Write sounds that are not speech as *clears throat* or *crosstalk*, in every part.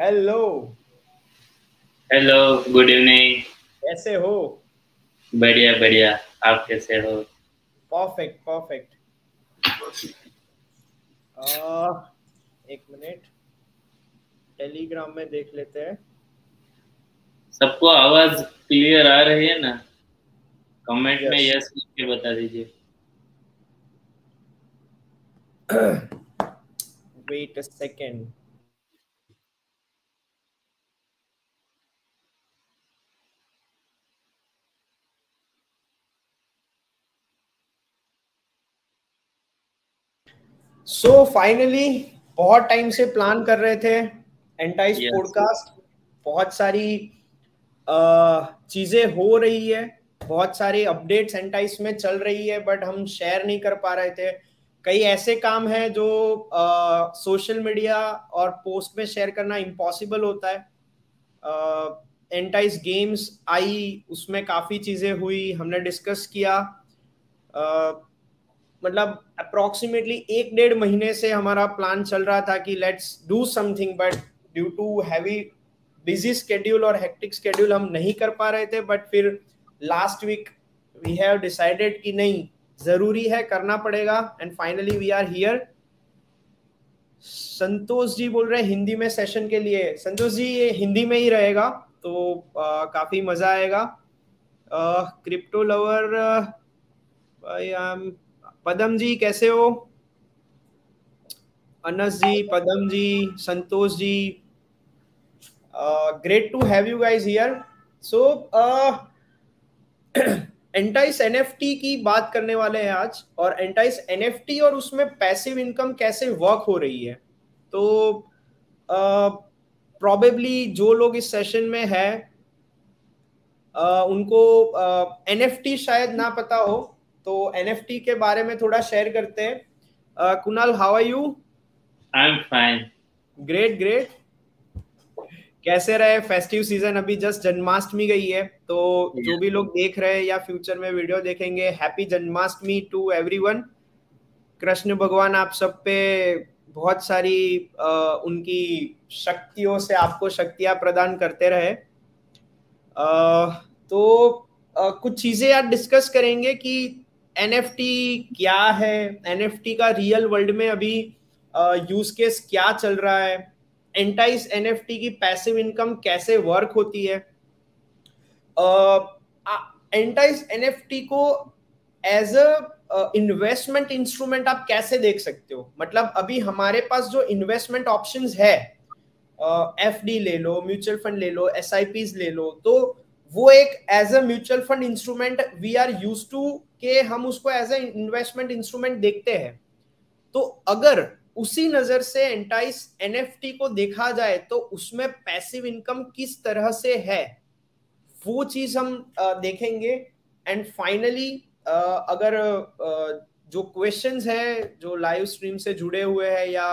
Hello hello good evening कैसे हो? बढ़िया बढ़िया। आप कैसे हो? परफेक्ट परफेक्ट एक मिनट टेलीग्राम में देख लेते हैं। सबको आवाज़ क्लियर आ रही है ना? Comment yes. में यस लिख के बता दीजिए। Wait a second so so, finally बहुत टाइम से प्लान कर रहे थे एंटाइज yes. पॉडकास्ट बहुत सारी चीज़ें हो रही है बहुत सारी अपडेट्स एंटाइज में चल रही है बट हम शेयर नहीं कर पा रहे थे। कई ऐसे काम है जो सोशल मीडिया और पोस्ट में शेयर करना इम्पॉसिबल होता है। एंटाइज गेम्स आई उसमें काफ़ी चीज़ें हुई हमने डिस्कस किया। मतलब अप्रोक्सीमेटली एक डेढ़ महीने से हमारा प्लान चल रहा था कि let's do something but due to heavy busy schedule और हेक्टिक स्केड्यूल हम नहीं कर पा रहे थे बट फिर last week we have decided कि नहीं ज़रूरी है करना पड़ेगा and finally we are here Santosh ji बोल रहे हैं हिंदी में सेशन के लिए। संतोष जी ये हिंदी में ही रहेगा तो आ, काफ़ी मज़ा आएगा। Crypto lover I am Padam ji कैसे हो? Anas ji Padam ji Santosh ji great to have you guys here so Entice NFT की बात करने वाले हैं आज और एंटाइस एनएफटी और उसमें पैसिव इनकम कैसे वर्क हो रही है? तो प्रॉबेबली uh, जो लोग इस सेशन में है uh, उनको एनएफटी uh, शायद ना पता हो तो एनएफटी के बारे में थोड़ा शेयर करते हैं। Kunal how are you I am fine great great कैसे रहे? फेस्टिव सीज़न अभी जस्ट जन्माष्टमी गई है तो yeah. जो भी लोग देख रहे हैं या फ्यूचर में वीडियो देखेंगे happy Janmashtami to everyone Krishna भगवान आप सब पे बहुत सारी आ, उनकी शक्तियों से आपको शक्तियाँ प्रदान करते रहे। आ, तो आ, कुछ चीज़ें आज डिस्कस करेंगे कि एनएफटी क्या है? एनएफटी का रियल वर्ल्ड में अभी यूज़ केस क्या चल रहा है? एंटाइस एन की पैसिव इनकम कैसे वर्क होती है? एंटाइस एन को एज अ इन्वेस्टमेंट इंस्ट्रूमेंट आप कैसे देख सकते हो? मतलब अभी हमारे पास जो इन्वेस्टमेंट ऑप्शन है एफ़ uh, ले लो म्यूचुअल फंड ले लो एस ले लो तो वो एक as a mutual fund instrument we are use to के हम उसको एज ए इन्वेस्टमेंट इंस्ट्रूमेंट देखते हैं। तो अगर उसी नज़र से एंटाइस एनएफटी को देखा जाए तो उसमें पैसिव इनकम किस तरह से है, वो चीज़ हम देखेंगे। एंड फाइनली अगर जो क्वेश्चंस है, जो लाइव स्ट्रीम से जुड़े हुए हैं या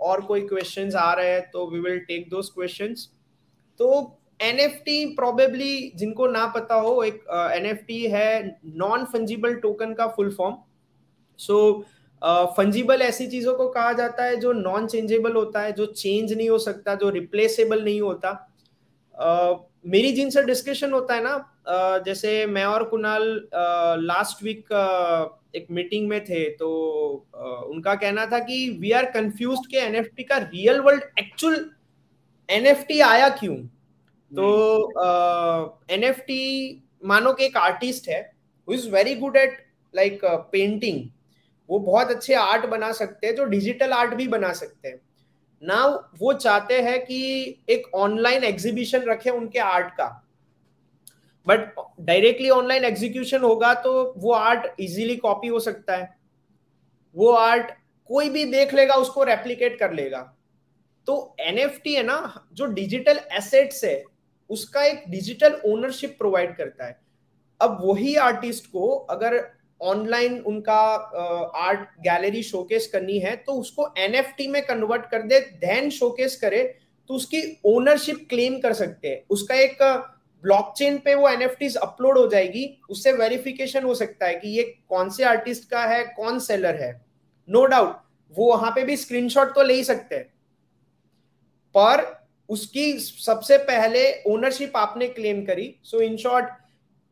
और कोई क्वेश्चंस आ रहे हैं तो we will take those questions तो टी प्रोबेबली जिनको ना पता हो एक एन टी है नॉन फंजिबल टोकन का फुल फॉर्म सो फंजिबल ऐसी चीज़ों को कहा जाता है जो नॉन चेंजेबल होता है जो चेंज नहीं हो सकता जो रिप्लेसेबल नहीं होता। uh, मेरी जिनसे डिस्कशन होता है ना uh, जैसे मैं और कुणाल लास्ट uh, वीक एक मीटिंग में थे तो उनका कहना था कि वी आर कंफ्यूज के एनएफटी का रियल वर्ल्ड एक्चुअल एनएफटी आया क्यों? तो एन एफ़ टी मानो कि एक आर्टिस्ट है who is very good at like painting वो बहुत अच्छे आर्ट बना सकते हैं जो डिजिटल आर्ट भी बना सकते हैं। ना वो चाहते हैं कि एक ऑनलाइन एग्जीबिशन रखे उनके आर्ट का। बट डायरेक्टली ऑनलाइन एग्जीक्यूशन होगा तो वो आर्ट इजीली कॉपी हो सकता है। वो आर्ट कोई भी देख लेगा उसको रेप्लीकेट कर लेगा। तो एनएफटी है ना जो डिजिटल एसेट्स है उसका एक डिजिटल ओनरशिप प्रोवाइड करता है। अब वही आर्टिस्ट को अगर ऑनलाइन उनका आर्ट गैलरी शोकेस करनी है तो उसको एनएफटी में कन्वर्ट कर दे देन शोकेस करे तो उसकी ओनरशिप क्लेम कर सकते हैं। उसका एक ब्लॉकचेन पे वो एनएफटीज अपलोड हो जाएगी, उससे वेरिफिकेशन हो सकता है कि ये कौन से आर्टिस्ट का है, कौन सेलर है। नो no डाउट वो वहाँ पे भी स्क्रीनशॉट तो ले ही सकते हैं। पर उसकी सबसे पहले ओनरशिप आपने क्लेम करी। सो इन शॉर्ट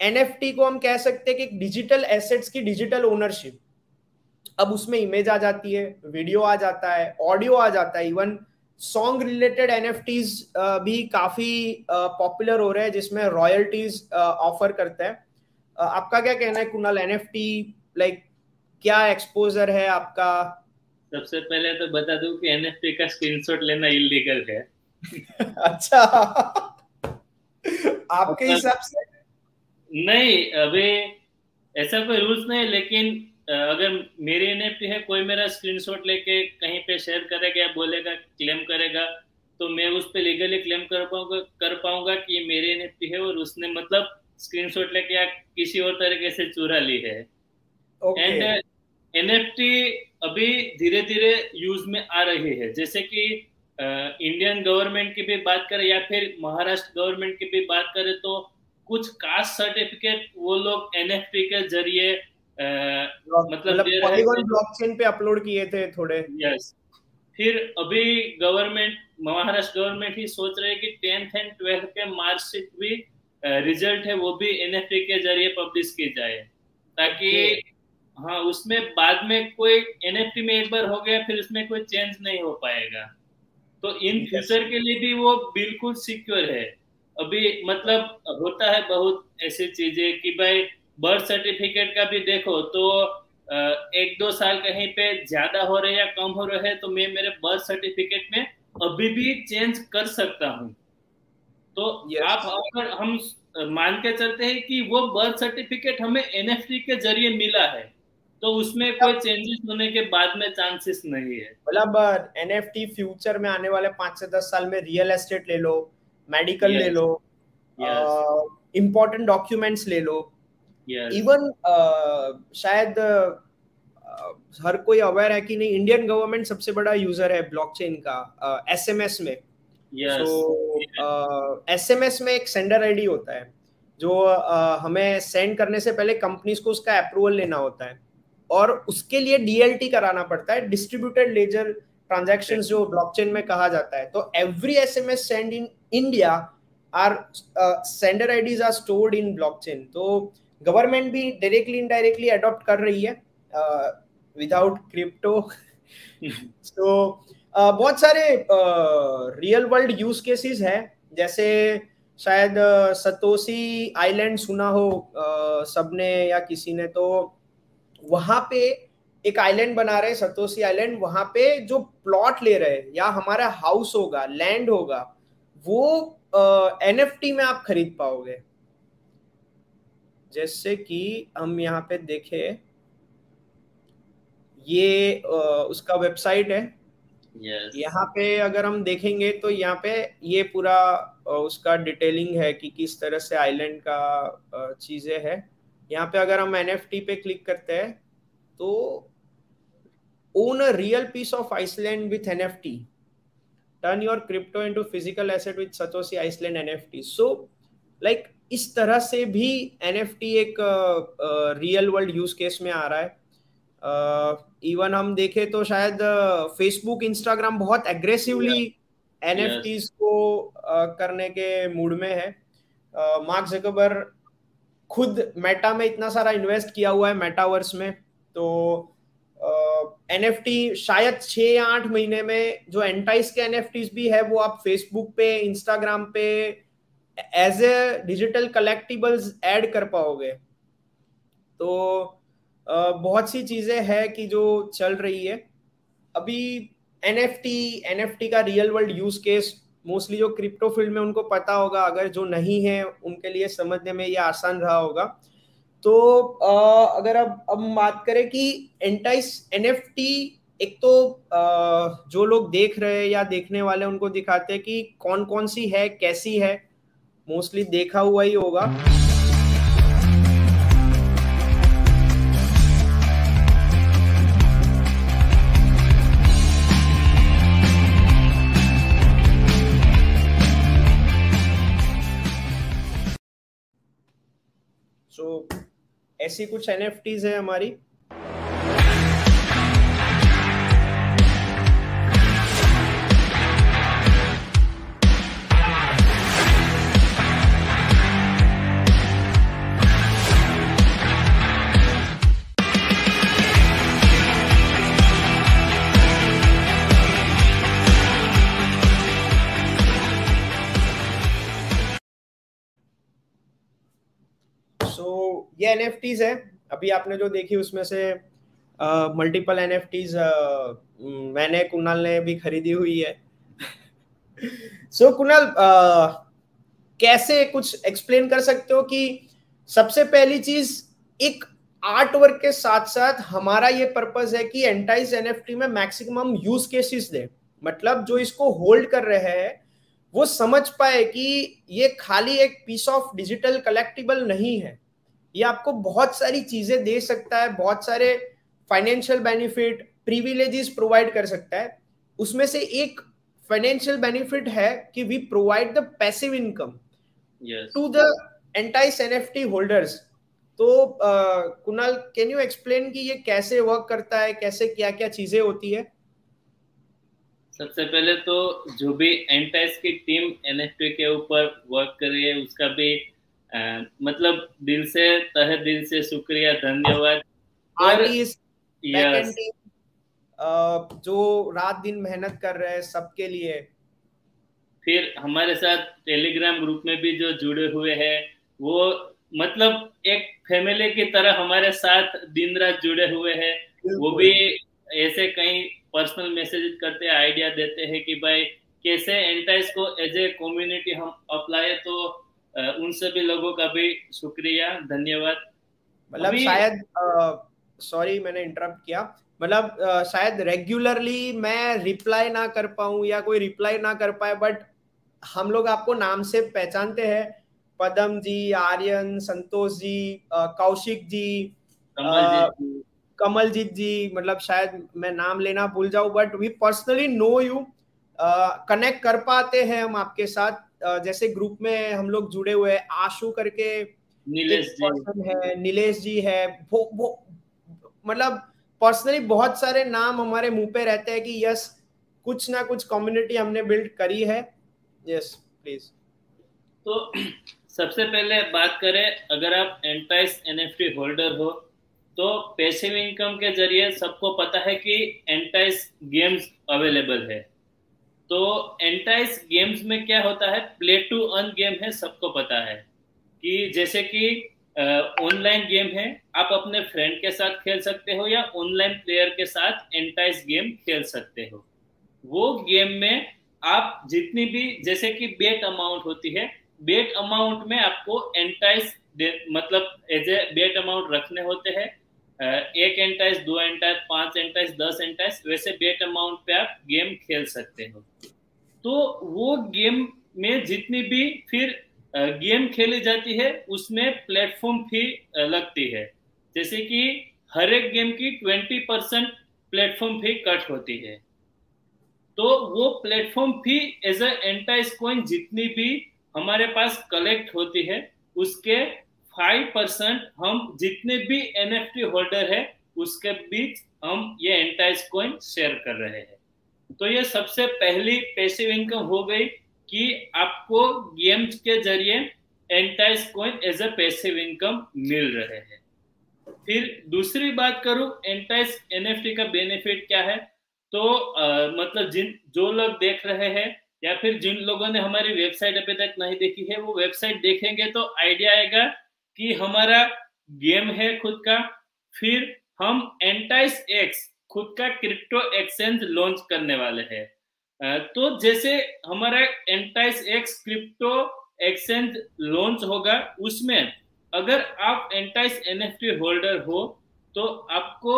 एनएफटी को हम कह सकते हैं कि डिजिटल एसेट्स की डिजिटल ओनरशिप अब उसमें इमेज आ जाती है वीडियो आ जाता है ऑडियो आ जाता है। इवन सॉन्ग रिलेटेड एनएफटीज भी काफ़ी पॉपुलर हो रहे हैं, जिसमें रॉयल्टीज ऑफ़र करते हैं। आपका क्या कहना है कुणाल? एनएफटी लाइक क्या एक्सपोजर है आपका? सबसे पहले तो बता दूँ कि एनएफटी का स्क्रीनशॉट लेना इलीगल है। *laughs* अच्छा। आपके हिसाब से? नहीं अभी ऐसा कोई रूल्स नहीं लेकिन अगर मेरी एनएफटी है कोई मेरा स्क्रीनशॉट लेके कहीं पे शेयर करेगा या बोलेगा क्लेम करेगा तो मैं उस पर लीगली क्लेम कर पाऊँगा कर पाऊँगा कि ये मेरी एनएफटी है और उसने मतलब स्क्रीनशॉट लेके या किसी और तरीके से चुरा ली है। एंड एनएफटी अभी धीरे धीरे यूज़ में आ रही है जैसे कि इंडियन गवर्नमेंट की भी बात करें या फिर महाराष्ट्र गवर्नमेंट की भी बात करें तो कुछ कास्ट सर्टिफिकेट वो लोग एनएफटी के ज़रिए मतलब ब्लॉकचेन पे अपलोड किए थे थोड़े। यस फिर अभी गवर्नमेंट महाराष्ट्र गवर्नमेंट ही सोच रहे कि टेंथ एंड ट्वेल्थ के मार्कशीट भी रिज़ल्ट है वो भी एनएफटी के ज़रिए पब्लिश की जाए। ताकि हाँ उसमें बाद में कोई एनएफटी में एक बार हो गया फिर उसमें कोई चेंज नहीं हो पाएगा। तो इन फ्यूचर के लिए भी वो बिल्कुल सिक्योर है। अभी मतलब होता है बहुत ऐसी चीज़ें कि भाई बर्थ सर्टिफिकेट का भी देखो तो एक दो साल कहीं पे ज़्यादा हो रहे या कम हो रहे तो मैं मेरे बर्थ सर्टिफिकेट में अभी भी चेंज कर सकता हूँ। तो yes. आप अगर हम मान के चलते हैं कि वो बर्थ सर्टिफिकेट हमें एनएफटी के ज़रिए मिला है। तो उसमें कोई चेंजेस होने के बाद में चांसेस नहीं है। मतलब एनएफटी फ्यूचर में आने वाले पाँच से दस साल में रियल एस्टेट ले लो मेडिकल yes. ले लो इम्पोर्टेंट uh, डॉक्यूमेंट्स ले लो। Even yes. uh, शायद uh, हर कोई अवेयर है कि नहीं इंडियन गवर्नमेंट सबसे बड़ा यूज़र है ब्लॉकचेन का एसएमएस uh, में। सो एसएमएस में एक सेंडर आईडी होता है जो uh, हमें सेंड करने से पहले कंपनीज़ को उसका अप्रूवल लेना होता है। और उसके लिए डीएलटी कराना पड़ता है डिस्ट्रीब्यूटेड लेजर ट्रांजैक्शन जो ब्लॉकचेन में कहा जाता है। तो every SMS send in India are sender IDs are stored in blockchain तो गवर्नमेंट भी डायरेक्टली इनडायरेक्टली अडॉप्ट कर रही है विदाउट क्रिप्टो तो बहुत सारे रियल वर्ल्ड यूज़ केसेस है। जैसे शायद सतोसी आइलैंड सुना हो uh, सबने या किसी ने तो वहाँ पे एक आइलैंड बना रहे सतोसी आइलैंड वहाँ पे जो प्लॉट ले रहे या हमारा हाउस होगा लैंड होगा वो एनएफटी uh, में आप खरीद पाओगे। जैसे कि हम यहाँ पे देखे ये uh, उसका वेबसाइट है। Yes. यहाँ पे अगर हम देखेंगे तो यहाँ पे ये पूरा uh, उसका डिटेलिंग है कि किस तरह से आइलैंड का uh, चीज़ें है। यहाँ पे अगर हम एनएफटी पे क्लिक करते हैं तो own a real piece of Iceland with an turn your crypto into physical asset with Satoshi Iceland NFT so like इस तरह से भी एन एफ़ टी एक रियल वर्ल्ड यूज़ केस में आ रहा है। इवन uh, हम देखें तो शायद फेसबुक uh, इंस्टाग्राम बहुत एग्रेसिवली एन एफ़ टीज को uh, करने के मूड में है। मार्क जकबर खुद मेटा में इतना सारा इन्वेस्ट किया हुआ है मेटावर्स में तो एन एफ़ टी शायद छह या आठ महीने में जो एंटाइस के एन भी है वो आप फेसबुक पे इंस्टाग्राम पे as a digital collectibles add कर पाओगे। तो uh, बहुत सी चीज़ें हैं कि जो चल रही है। अभी N F T N F T का real world use case mostly जो क्रिप्टो फ़ील्ड में उनको पता होगा अगर जो नहीं है उनके लिए समझने में ये आसान रहा होगा। तो आ, अगर अब अब बात करें कि एंटाइस एनएफटी एक तो आ, जो लोग देख रहे हैं या देखने वाले उनको दिखाते हैं कि कौन कौन सी है कैसी है। मोस्टली देखा हुआ ही होगा। ऐसी कुछ एन है हमारी। ये एन है। अभी आपने जो देखी उसमें से मल्टीपल एन एफ़ मैंने कुणाल ने भी खरीदी हुई है। सो *laughs* so, कुणाल कैसे कुछ एक्सप्लेन कर सकते हो कि सबसे पहली चीज़ एक आर्ट वर्क के साथ साथ हमारा ये पर्पज है कि एंटाइज एनएफटी में मैक्सिमम यूज़ केसेस दे। मतलब जो इसको होल्ड कर रहे हैं वो समझ पाए कि ये खाली एक पीस ऑफ़ डिजिटल कलेक्टिबल नहीं है। ये आपको बहुत सारी चीज़ें दे सकता है बहुत सारे फाइनेंशियल बेनिफिट प्रिविलेजेस प्रोवाइड कर सकता है। उसमें से एक फाइनेंशियल बेनिफिट है कि we provide the passive income to the Entice NFT holders तो कुणाल कैन यू एक्सप्लेन कि ये कैसे वर्क करता है कैसे क्या क्या चीज़ें होती है? सबसे पहले तो जो भी एंटाइस की टीम एनएफटी के ऊपर वर्क कर रही है उसका भी मतलब दिल से तह दिल से शुक्रिया धन्यवाद। और. जो रात दिन मेहनत कर रहे हैं सबके लिए। फिर हमारे साथ टेलीग्राम ग्रुप में भी जो जुड़े हुए हैं वो मतलब एक फैमिली की तरह हमारे साथ दिन रात जुड़े हुए हैं। वो भी ऐसे कई पर्सनल मैसेज करते हैं आइडिया देते हैं कि भाई कैसे एंटाइस को एज ए कम्युनिटी हम अप्लाई तो उन सभी लोगों का भी शुक्रिया धन्यवाद। मतलब शायद सॉरी मैंने इंटरप्ट किया। मतलब शायद रेगुलरली मैं रिप्लाई ना कर पाऊँ या कोई रिप्लाई ना कर पाए बट हम लोग आपको नाम से पहचानते हैं। पदम जी आर्यन संतोष जी कौशिक जी कमलजीत जी। मतलब शायद मैं नाम लेना भूल जाऊँ but we personally know you connect कर पाते हैं हम आपके साथ। जैसे ग्रुप में हम लोग जुड़े हुए हैं आशु करके नीलेश जी। है नीलेश जी है वो वो मतलब पर्सनली बहुत सारे नाम हमारे मुँह पे रहते हैं कि यस कुछ ना कुछ कम्युनिटी हमने बिल्ड करी है। यस प्लीज़ तो सबसे पहले बात करें अगर आप एंटाइस एनएफटी होल्डर हो तो पैसिव इनकम के ज़रिए सबको पता है कि एंटाइस गेम्स अवेलेबल है। तो एंटाइस गेम्स में क्या होता है? प्ले टू अर्न गेम है, सबको पता है। कि जैसे कि ऑनलाइन गेम है, आप अपने फ्रेंड के साथ खेल सकते हो या ऑनलाइन प्लेयर के साथ एंटाइस गेम खेल सकते हो। वो गेम में आप जितनी भी, जैसे कि बेट अमाउंट होती है बेट अमाउंट में आपको एंटाइस मतलब एज ए बेट अमाउंट रखने होते हैं। एक एंटाइस दो एंटाइस पाँच एंटाइस दस एंटाइस वैसे बेट अमाउंट पे आप गेम खेल सकते हो। तो वो गेम में जितनी भी फिर गेम खेली जाती है, उसमें प्लेटफॉर्म फ़ी लगती है। जैसे कि हर एक गेम की twenty percent platform fee cut होती है। तो वो platform fee as Entice coin जितनी भी हमारे पास कलेक्ट होती है, उसके फाइव परसेंट हम जितने भी एनएफटी होल्डर है उसके बीच हम ये एंटाइज कॉइन शेयर कर रहे हैं। तो ये सबसे पहली पैसिव इनकम हो गई कि आपको गेम्स के ज़रिए Entice coin as a passive income मिल रहे हैं। फिर दूसरी बात करूँ एंटाइज एनएफटी का बेनिफिट क्या है? तो आ, मतलब जिन जो लोग देख रहे हैं या फिर जिन लोगों ने हमारी वेबसाइट अभी तक नहीं देखी है वो वेबसाइट देखेंगे तो आइडिया आएगा कि हमारा गेम है खुद का, फिर हम एंटाइस एक्स खुद का क्रिप्टो एक्सचेंज लॉन्च करने वाले हैं। तो जैसे हमारा Entice X crypto exchange launch होगा, उसमें अगर आप एंटाइस एनएफटी होल्डर हो तो आपको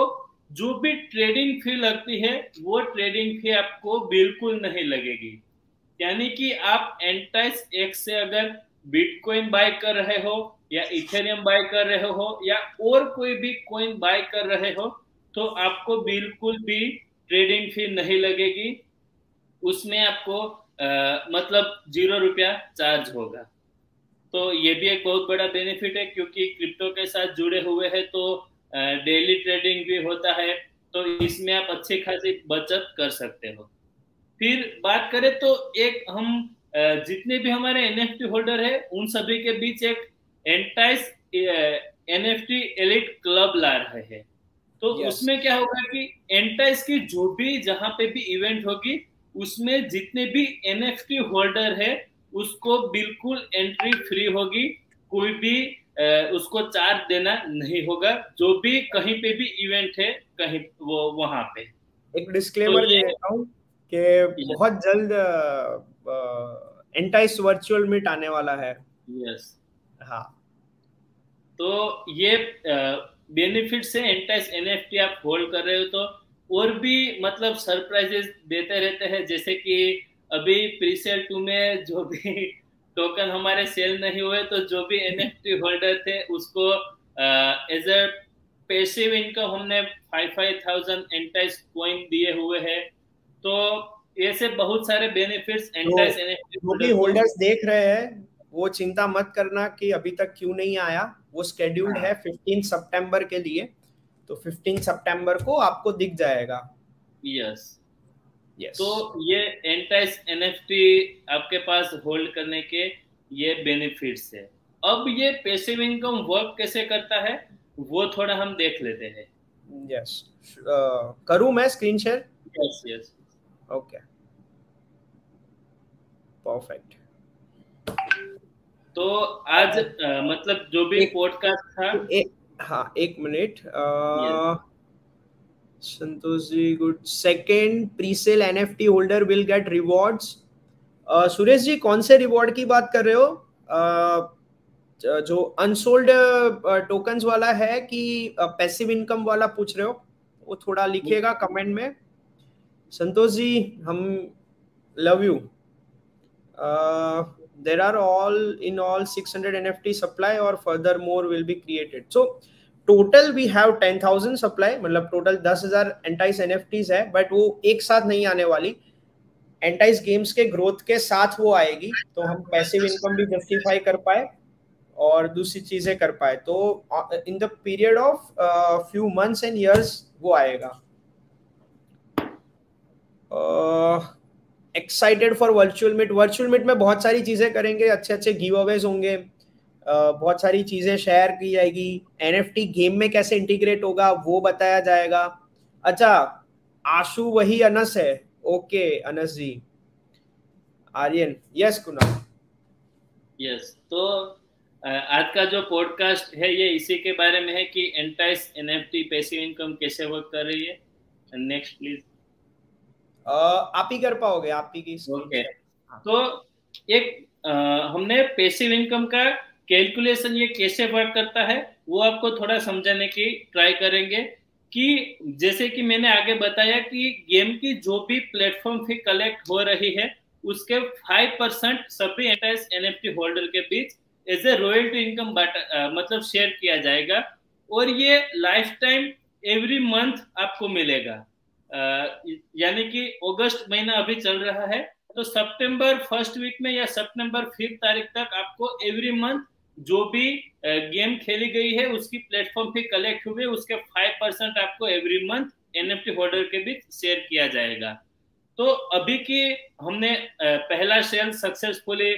जो भी ट्रेडिंग फ़ी लगती है, वो ट्रेडिंग फ़ी आपको बिल्कुल नहीं लगेगी। यानी कि आप एंटाइस एक्स से अगर बिटकॉइन बाय कर रहे हो या इथेरियम बाय कर रहे हो या और कोई भी कॉइन बाय कर रहे हो तो आपको बिल्कुल भी ट्रेडिंग फ़ी नहीं लगेगी। उसमें आपको आ, मतलब ज़ीरो रुपया चार्ज होगा। तो ये भी एक बहुत बड़ा बेनिफिट है क्योंकि क्रिप्टो के साथ जुड़े हुए हैं तो डेली ट्रेडिंग भी होता है तो इसमें आप अच्छी खासी बचत कर सकते हो। फिर बात करें तो एक हम जितने भी हमारे एनएफटी होल्डर है उन सभी के बीच एक एंटाइस एनएफटी एलिट क्लब ला रहे हैं। तो yes. उसमें क्या होगा कि एंटाइस की जो भी जहाँ पे भी इवेंट होगी उसमें जितने भी एनएफटी होल्डर है उसको बिल्कुल एंट्री फ्री होगी। कोई भी उसको चार्ज देना नहीं होगा। जो भी कहीं पे भी इवेंट है कहीं वो वहाँ पे। एक डिस्क्लेमर तो दे देता हूँ कि बहुत जल्द एंटाइस वर्चुअल मीट आने वाला है। यस हाँ। तो ये बेनिफिट से एंटाइस एनएफटी आप होल्ड कर रहे हो तो और भी मतलब सरप्राइजेस देते रहते हैं जैसे कि अभी प्रीसेल टू में जो भी *laughs* टोकन हमारे सेल नहीं हुए तो जो भी एनएफटी होल्डर थे उसको एज अ पैसिव इनकम हमने five five thousand Entice coin दिए हुए हैं। तो ऐसे बहुत सारे बेनिफिट्स एंटाइस एनएफटी होल्डर्स देख रहे हैं वो चिंता मत करना कि अभी तक क्यों नहीं आया। वो स्केड्यूल्ड हाँ। है फिफ्टीन सितंबर के लिए। तो फिफ्टीन सितंबर को आपको दिख जाएगा। Yes yes. तो ये एंटाइस एनएफटी आपके पास होल्ड करने के ये बेनिफिट्स है। अब ये पैसिव इनकम वर्क कैसे करता है वो थोड़ा हम देख लेते हैं। यस uh, करूँ मैं screen share yes yes okay perfect तो आज आ, मतलब जो भी पॉडकास्ट था। एक हाँ एक minute Santosh ji good second presale NFT holder will get rewards Suresh ji कौन से रिवॉर्ड की बात कर रहे हो? uh, जो अनसोल्ड टोकन्स वाला है कि पैसिव इनकम वाला पूछ रहे हो? वो थोड़ा लिखिएगा कमेंट में। संतोष जी हम love you there are all, in all 600 nft supply or further more will be created. So, total we have 10000 supply मतलब टोटल 10000 एंटाइस एनएफटीज है बट वो एक साथ नहीं आने वाली। एंटाइस गेम्स के ग्रोथ के साथ वो आएगी तो हम पैसिव इनकम भी जस्टिफाई कर पाए और दूसरी चीज़ें कर पाए। तो in the period of few months and years वो आएगा। Excited for virtual meet virtual meet में बहुत सारी चीज़ें करेंगे अच्छे अच्छे गिव अवेज होंगे बहुत सारी चीज़ें शेयर की जाएगी। एनएफटी गेम में कैसे इंटीग्रेट होगा, वो बताया जाएगा। अच्छा आशु वही अनस है। Okay Anas ji. Aryan yes Kunal yes तो आज का जो पॉडकास्ट है, ये इसी के बारे में है कि एंटाइस एनएफटी पैसिव इनकम कैसे वर्क कर रही है। नेक्स्ट प्लीज़ आप ही कर पाओगे आप ही की ओके। हाँ। तो एक आ, हमने पैसिव इनकम का कैलकुलेशन ये कैसे वर्क करता है वो आपको थोड़ा समझाने की ट्राई करेंगे कि जैसे कि मैंने आगे बताया कि गेम की जो भी प्लेटफॉर्म फ़ी कलेक्ट हो रही है उसके फाइव परसेंट सभी एनएफटी होल्डर के बीच एज ए रॉयल्टी इनकम मतलब शेयर किया जाएगा और ये लाइफ टाइम एवरी मंथ आपको मिलेगा। यानी कि अगस्त महीना अभी चल रहा है तो सितंबर फ़र्स्ट वीक में या सितंबर फिफ्थ तारीख तक आपको एवरी मंथ जो भी गेम खेली गई है, उसकी प्लेटफॉर्म पे कलेक्ट हुए, उसके फाइव परसेंट आपको एवरी मंथ एनएफटी होल्डर के बीच शेयर किया जाएगा। तो अभी की हमने पहला सेल सक्सेसफुली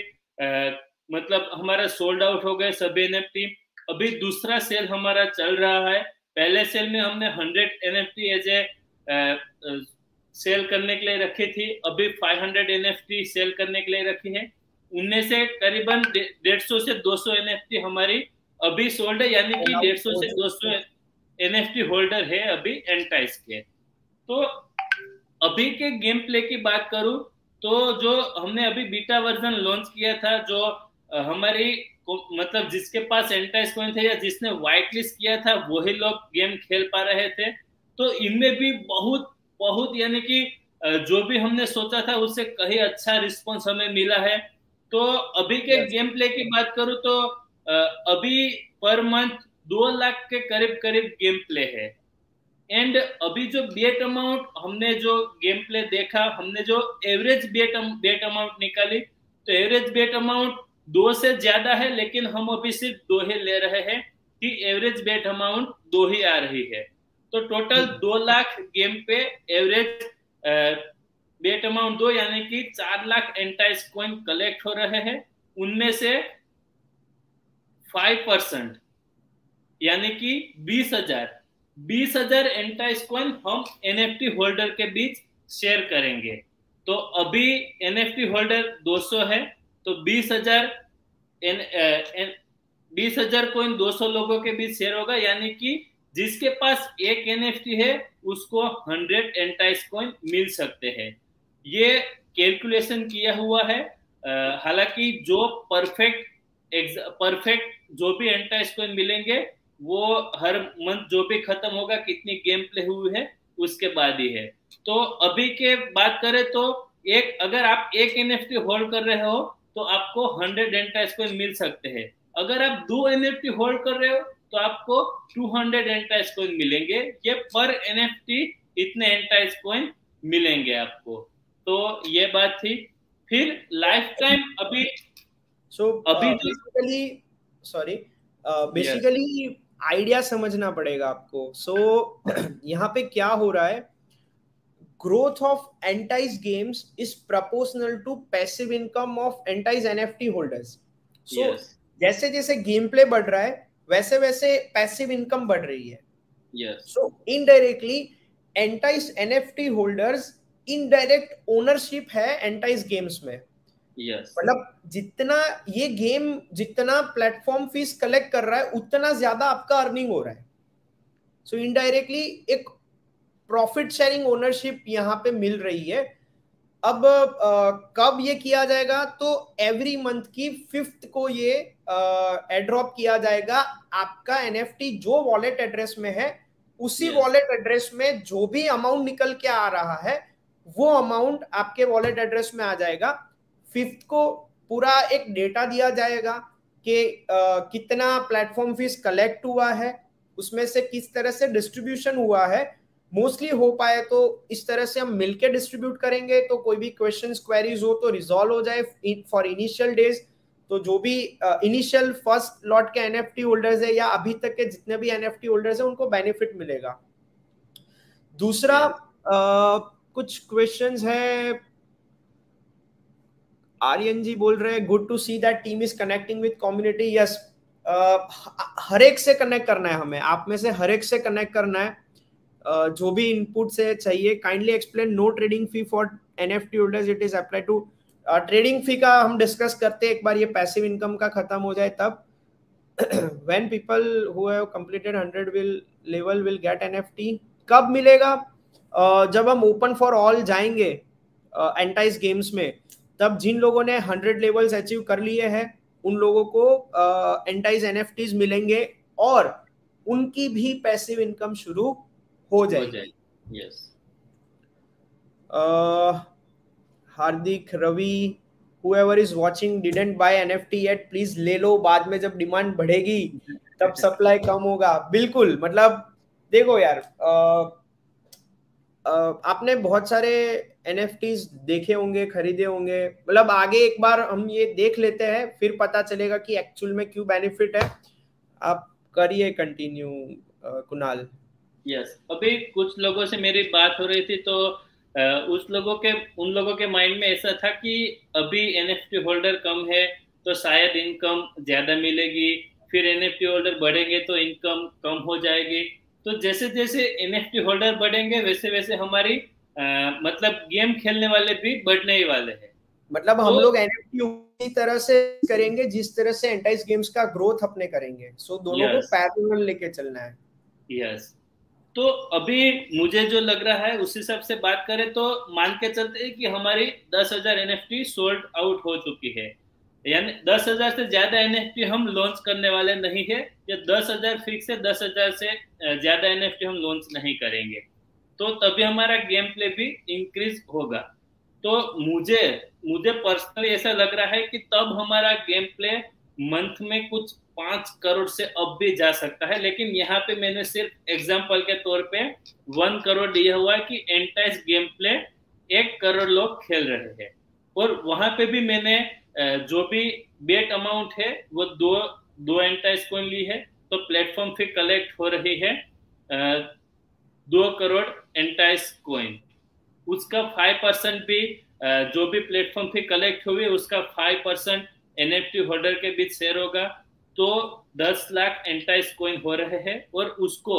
मतलब हमारा सोल्ड आउट हो गए सभी एनएफटी अभी दूसरा सेल हमारा चल रहा है। पहले सेल में हमने hundred NFT as a sale करने के लिए रखी थी। अभी 500 एनएफटी सेल करने के लिए रखी है। उनमें से करीबन डेढ़ सौ से 200 एनएफटी हमारी अभी सोल्ड है यानी कि डेढ़ सौ से 200 एनएफटी होल्डर है अभी एंटाइस के। तो अभी के गेम प्ले की बात करूँ तो जो हमने अभी बीटा वर्जन लॉन्च किया था जो हमारी मतलब जिसके पास एंटाइस कॉइन थे या जिसने व्हाइट लिस्ट किया था वही लोग गेम खेल पा रहे थे। तो इनमें भी बहुत बहुत यानी कि जो भी हमने सोचा था उससे कहीं अच्छा रिस्पॉन्स हमें मिला है। तो अभी के गेम प्ले की बात करूँ तो अभी पर मंथ दो लाख के करीब करीब गेम प्ले है। एंड अभी जो बेट अमाउंट हमने जो गेम प्ले देखा हमने जो एवरेज बेट बेट अमाउंट निकाली तो एवरेज बेट अमाउंट दो से ज़्यादा है लेकिन हम अभी सिर्फ़ दो ही ले रहे हैं कि एवरेज बेट अमाउंट दो ही आ रही है। तो टोटल दो लाख गेम पे एवरेज बेट अमाउंट दो, यानी कि चार लाख एंटाइस कॉइन कलेक्ट हो रहे हैं। उनमें से फाइव परसेंट यानी कि बीस हज़ार बीस हज़ार एंटाइस कॉइन हम एनएफटी होल्डर के बीच शेयर करेंगे। तो अभी एनएफटी होल्डर 200 है तो बीस हज़ार बीस हज़ार कोइन दो सौ लोगों के बीच शेयर होगा, यानी कि जिसके पास एक एनएफटी है, उसको हंड्रेड एंटाइस कॉइन मिल सकते हैं। ये कैलकुलेशन किया हुआ है। हालाँकि जो परफेक्ट परफेक्ट जो भी एंटाइस कॉइन मिलेंगे, वो हर मंथ जो भी खत्म होगा, कितनी गेम प्ले हुई है, उसके बाद ही है। तो अभी के बात करें तो एक, अगर आप एक एनएफटी होल्ड कर रहे हो तो आपको हंड्रेड एंटाइस कॉइन मिल सकते हैं। अगर आप दो एनएफटी होल्ड कर रहे हो तो आपको 200 एंटाइस कॉइन मिलेंगे। ये पर एनएफटी इतने एंटाइस कॉइन मिलेंगे आपको। तो ये बात थी। फिर लाइफ टाइम अभी सो so, अभी बेसिकली सॉरी बेसिकली आइडिया समझना पड़ेगा आपको। सो so, *clears throat* यहाँ पे क्या हो रहा है? Growth of Entice games is proportional to passive income of Entice NFT holders so जैसे जैसे गेम प्ले बढ़ रहा है वैसे वैसे पैसिव इनकम बढ़ रही है। So indirectly Entice NFT holders indirect ownership है एंटाइज गेम्स में। Yes. मतलब जितना ये गेम जितना प्लेटफॉर्म फ़ीस कलेक्ट कर रहा है उतना ज़्यादा आपका अर्निंग हो रहा है। सो so इनडायरेक्टली एक प्रॉफिट शेयरिंग ओनरशिप यहाँ पे मिल रही है। अब आ, कब ये किया जाएगा? तो एवरी मंथ की फिफ्थ को ये एड्रॉप किया जाएगा। आपका एनएफटी जो वॉलेट एड्रेस में है उसी वॉलेट एड्रेस में जो भी अमाउंट निकल के आ रहा है वो अमाउंट आपके वॉलेट एड्रेस में आ जाएगा। फिफ्थ को पूरा एक डेटा दिया जाएगा कि कितना प्लेटफॉर्म फ़ीस कलेक्ट हुआ है उसमें से किस तरह से डिस्ट्रीब्यूशन हुआ है मोस्टली हो पाए तो इस तरह से हम मिलके डिस्ट्रीब्यूट करेंगे तो कोई भी क्वेश्चंस क्वेरीज हो तो रिजॉल्व हो जाए फॉर इनिशियल डेज़ तो जो भी इनिशियल फ़र्स्ट लॉट के एनएफटी होल्डर्स है या अभी तक के जितने भी एनएफटी होल्डर्स है उनको बेनिफिट मिलेगा। दूसरा uh, कुछ क्वेश्चंस है। आर्यन जी बोल रहे हैं good to see that team is connecting with community yes हर एक से कनेक्ट करना है हमें। आप में से हर एक से कनेक्ट करना है। जो भी इनपुट से चाहिए kindly explain no trading fee for NFT holders it is apply to trading fee का हम डिस्कस करते हैं एक बार ये पैसिव इनकम का खत्म हो जाए तब। When people who have completed 100 will level will get NFT कब मिलेगा? uh, जब हम ओपन फॉर ऑल जाएँगे एंटाइज uh, गेम्स में तब जिन लोगों ने 100 लेवल्स अचीव कर लिए हैं उन लोगों को एंटाइज uh, एनएफटीज मिलेंगे और उनकी भी पैसिव इनकम शुरू हो जाएगी। Yes Hardik Ravi whoever is watching didn't buy NFT yet please ले लो बाद में जब डिमांड बढ़ेगी तब सप्लाई कम होगा। बिल्कुल मतलब देखो यार आ, आ, आपने बहुत सारे एन देखे होंगे खरीदे होंगे मतलब आगे एक बार हम ये देख लेते हैं फिर पता चलेगा कि एक्चुअल में क्यों बेनिफिट है। आप करिए कंटिन्यू कुणाल। Yes yes. अभी कुछ लोगों से मेरी बात हो रही थी तो उस लोगों के उन लोगों के माइंड में ऐसा था कि अभी एनएफटी होल्डर कम है तो शायद इनकम ज़्यादा मिलेगी फिर एनएफटी होल्डर बढ़ेंगे तो इनकम कम हो जाएगी। तो जैसे जैसे एनएफटी होल्डर बढ़ेंगे वैसे वैसे हमारी आ, मतलब गेम खेलने वाले भी बढ़ने ही वाले हैं। मतलब तो, हम लोग एनएफटी उसी तरह से करेंगे जिस तरह से एंटाइज गेम्स का ग्रोथ अपने करेंगे। सो दोनों को पैरेलल लेके चलना है। यस तो अभी मुझे जो लग रहा है, उस हिसाब से बात करें तो मान के चलते हैं कि हमारी दस हज़ार एन सोल्ड आउट हो चुकी है। यानी दस हज़ार से ज़्यादा एनएफटी हम लॉन्च करने वाले नहीं है, या दस हज़ार फिक्स है, दस हज़ार से ज़्यादा एन हम लॉन्च नहीं करेंगे। तो तभी हमारा गेम प्ले भी इंक्रीज होगा। तो मुझे मुझे पर्सनली ऐसा लग रहा है कि तब हमारा गेम प्ले मंथ में कुछ पाँच करोड़ से अब भी जा सकता है, लेकिन यहाँ पे मैंने सिर्फ़ एग्ज़ाम्पल के तौर पे वन करोड़ दिया हुआ है कि एंटाइज गेम प्ले एक करोड़ लोग खेल रहे हैं। और वहाँ पे भी मैंने जो भी बेट अमाउंट है, वो दो दो एंटाइज कॉइन ली है तो प्लेटफॉर्म फ़ी कलेक्ट हो रही है दो करोड़ एंटाइज कॉइन उसका फाइव परसेंट भी जो भी प्लेटफॉर्म फ़ी कलेक्ट हुई, उसका फाइव परसेंट एनएफटी होल्डर के बीच शेयर होगा तो दस लाख एंटाइस कॉइन हो रहे हैं और उसको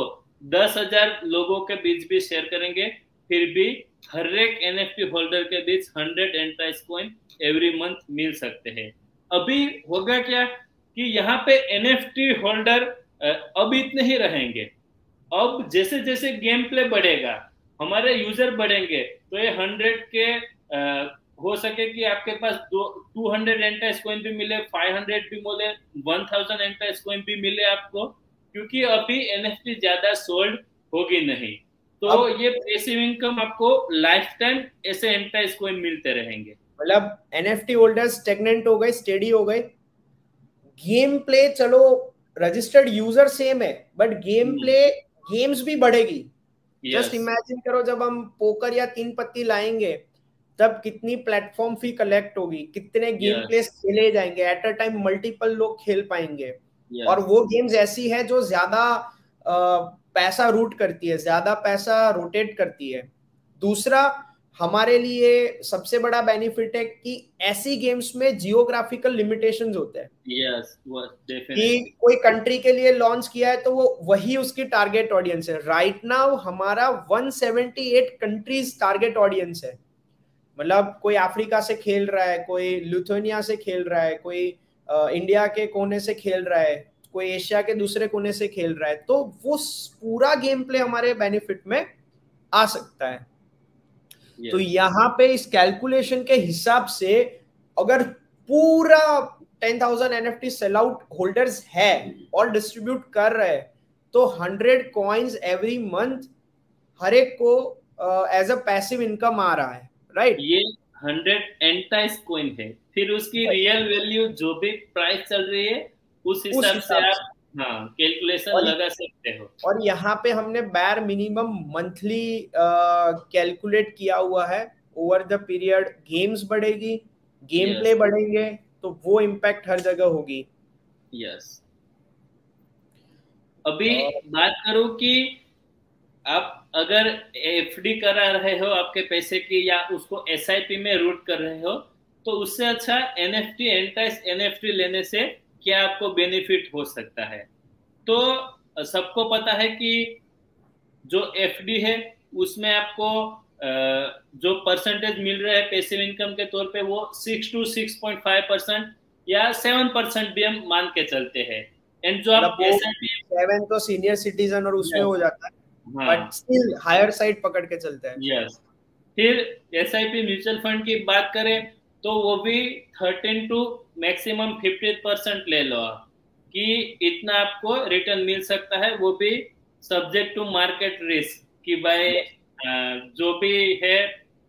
दस हज़ार लोगों के बीच भी शेयर करेंगे। फिर भी हर एक एनएफटी होल्डर के बीच hundred Entice coin every month मिल सकते हैं। अभी होगा क्या कि यहाँ पे एनएफटी होल्डर अब इतने ही रहेंगे। अब जैसे जैसे गेम प्ले बढ़ेगा, हमारे यूज़र बढ़ेंगे तो ये हंड्रेड के हो सके कि आपके पास दो टू हंड्रेड एंटाइस कोइन भी मिले फाइव हंड्रेड भी मिले वन थाउज़ेंड एंटाइस कोइन भी मिले आपको क्योंकि अभी एनएफटी ज़्यादा सोल्ड होगी नहीं। तो अब, ये पैसिव इनकम आपको लाइफ टाइम ऐसे एंटाइस कोइन मिलते रहेंगे। मतलब एनएफटी होल्डर्स स्टेगनेंट हो गए स्टेडी हो गए। गेम प्ले चलो रजिस्टर्ड यूज़र सेम है बट गेम प्ले गेम्स भी बढ़ेगी। Just yes. इमेजिन करो जब हम पोकर या तीन पत्ती लाएँगे तब कितनी प्लेटफॉर्म फ़ी कलेक्ट होगी कितने गेम yes. प्लेस खेले जाएँगे एट अ टाइम मल्टीपल लोग खेल पाएँगे। Yes. और वो गेम्स ऐसी है जो ज़्यादा पैसा रूट करती है ज़्यादा पैसा रोटेट करती है। दूसरा हमारे लिए सबसे बड़ा बेनिफिट है कि ऐसी गेम्स में जियोग्राफिकल लिमिटेशंस होते हैं। Yes, कि कोई कंट्री के लिए लॉन्च किया है तो वो वही उसकी टारगेट ऑडियंस है। राइट right नाउ हमारा 178 कंट्रीज़ टारगेट ऑडियंस है। मतलब कोई अफ्रीका से खेल रहा है कोई लुथोनिया से खेल रहा है कोई इंडिया के कोने से खेल रहा है कोई एशिया के दूसरे कोने से खेल रहा है तो वो पूरा गेम प्ले हमारे बेनिफिट में आ सकता है yes. तो यहाँ पे इस कैलकुलेशन के हिसाब से अगर पूरा ten thousand N F T sell out holders है और डिस्ट्रीब्यूट कर रहे हैं तो हंड्रेड कॉइन्स एवरी मंथ हर एक को एज अ पैसिव इनकम आ रहा है राइट right? ये हंड्रेड एंटाइस कॉइन है। फिर उसकी रियल वैल्यू जो भी प्राइस चल रही है उस हिसाब से आप हाँ कैलकुलेशन लगा सकते हो। और यहाँ पे हमने बैर मिनिमम मंथली कैलकुलेट किया हुआ है। ओवर द पीरियड गेम्स बढ़ेगी गेम प्ले बढ़ेंगे तो वो इम्पैक्ट हर जगह होगी। यस अभी बात करूँ कि आप अगर एफडी करा रहे हो आपके पैसे की या उसको एसआईपी में रूट कर रहे हो तो उससे अच्छा एनएफटी एंटाइस टी लेने से क्या आपको बेनिफिट हो सकता है? तो सबको पता है कि जो एफडी है उसमें आपको जो परसेंटेज मिल रहा है पैसिव इनकम के तौर पे वो six two six point five percent या सेवन परसेंट भी हम मान के चलते हैं। एंड जो आप एस आई सेवन तो सीनियर सिटीजन और उसमें हो जाता है। बट स्टिल हायर साइड पकड़ के चलते हैं। यस फिर एस म्यूचुअल फंड की बात करें तो वो भी thirteen to maximum fifty percent ले लो। कि इतना आपको रिटर्न मिल सकता है वो भी सब्जेक्ट टू मार्केट रिस्क कि भाई जो भी है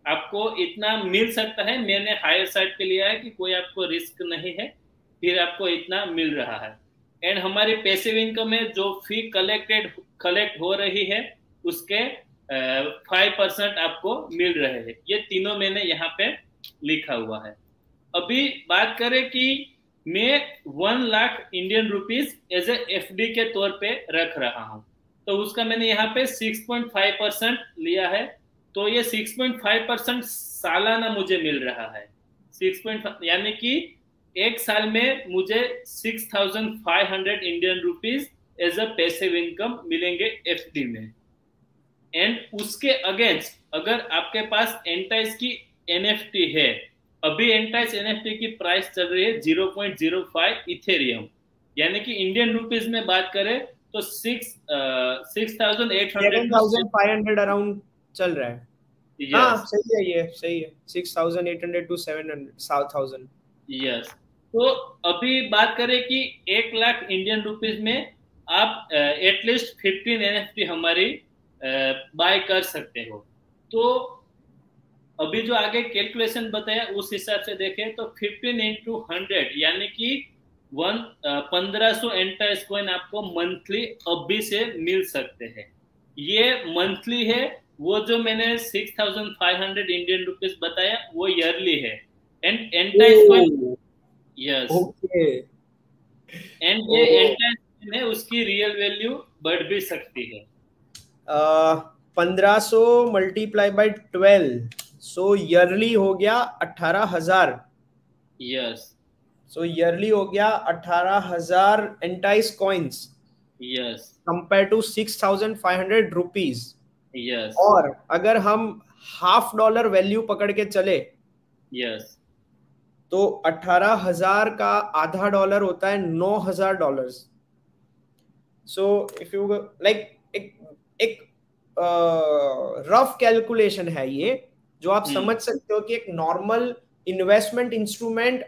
आपको इतना मिल सकता है। मैंने हायर साइड पे लिया है कि कोई आपको रिस्क नहीं है फिर आपको इतना मिल रहा है। एंड हमारी पैसिव इनकम में जो फ़ी कलेक्टेड कलेक्ट हो रही है उसके फाइव परसेंट आपको मिल रहे हैं। ये तीनों मैंने यहाँ पे लिखा हुआ है। अभी बात करें कि मैं one lakh Indian rupees as a F के तौर पे रख रहा हूँ। तो उसका मैंने यहाँ पे 6.5 परसेंट लिया है। तो ये 6.5 परसेंट सालाना मुझे मिल रहा है। 6.5 यानी कि एक साल में मुझे 6,500 Indian rupees as a passive income मिलेंगे एफ़ में। एंड उसके अगेंस्ट अगर आपके पास एंटाइस की एनएफटी है अभी एंटाइस एनएफटी की प्राइस चल रही है 0.05 इथेरियम यानी कि इंडियन रुपीज़ में बात करें तो six six thousand eight hundred five hundred around चल रहा है। Yes. हाँ सही है ये सही है। Six thousand eight hundred to seven hundred thousand yes तो अभी बात करें कि एक लाख इंडियन रुपीज़ में आप एटलीस्ट फिफ्टीन एन हमारी बाय कर सकते हो। तो अभी जो आगे कैलकुलेशन बताया उस हिसाब से देखें तो 15 इंटू हंड्रेड यानी कि वन पंद्रह सौ एंटाइस कॉइन आपको मंथली अभी से मिल सकते हैं। ये मंथली है वो जो मैंने 6500 इंडियन रुपीस बताया वो ईयरली है। And Entice coin yes and ये एंटाइस है उसकी रियल वैल्यू बढ़ भी सकती है। पंद्रह so multiply by twelve so yearly हो गया अठारह हज़ार। यस सो ईयरली हो गया अठारह हज़ार Entice coins yes compare to six thousand five hundred rupees yes और अगर हम हाफ़ डॉलर वैल्यू पकड़ के चले यस तो अठारह हज़ार का आधा डॉलर होता है नौ हज़ार dollar so if you like एक एक रफ कैलकुलेशन है ये जो आप hmm. समझ सकते हो कि एक normal investment instrument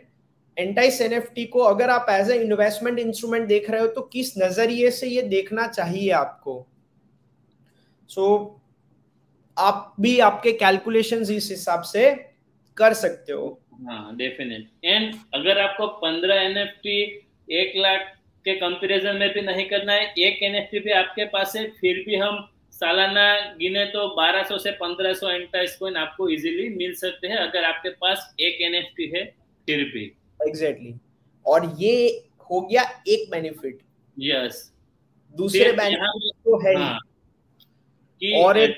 Entice NFT को अगर आप एज ए इन्वेस्टमेंट इंस्ट्रूमेंट देख रहे हो तो किस नज़रिए से ये देखना चाहिए आपको? सो so, आप भी आपके कैलकुलेशन इस हिसाब से कर सकते हो। हाँ डेफिनेट एंड अगर आपको पंद्रह एन एफ़ टी एक लाख के कंपैरिजन में भी नहीं करना है एक एन भी आपके पास है फिर भी हम सालाना गिने तो 1200 से 1500 सौ एंटाइस कॉइन आपको इजीली मिल सकते हैं अगर आपके पास एक एनएफटी है फिर भी एग्जैक्टली exactly. और ये हो गया एक बेनिफिट यस yes. दूसरे बेनिफिट तो है हाँ, और एक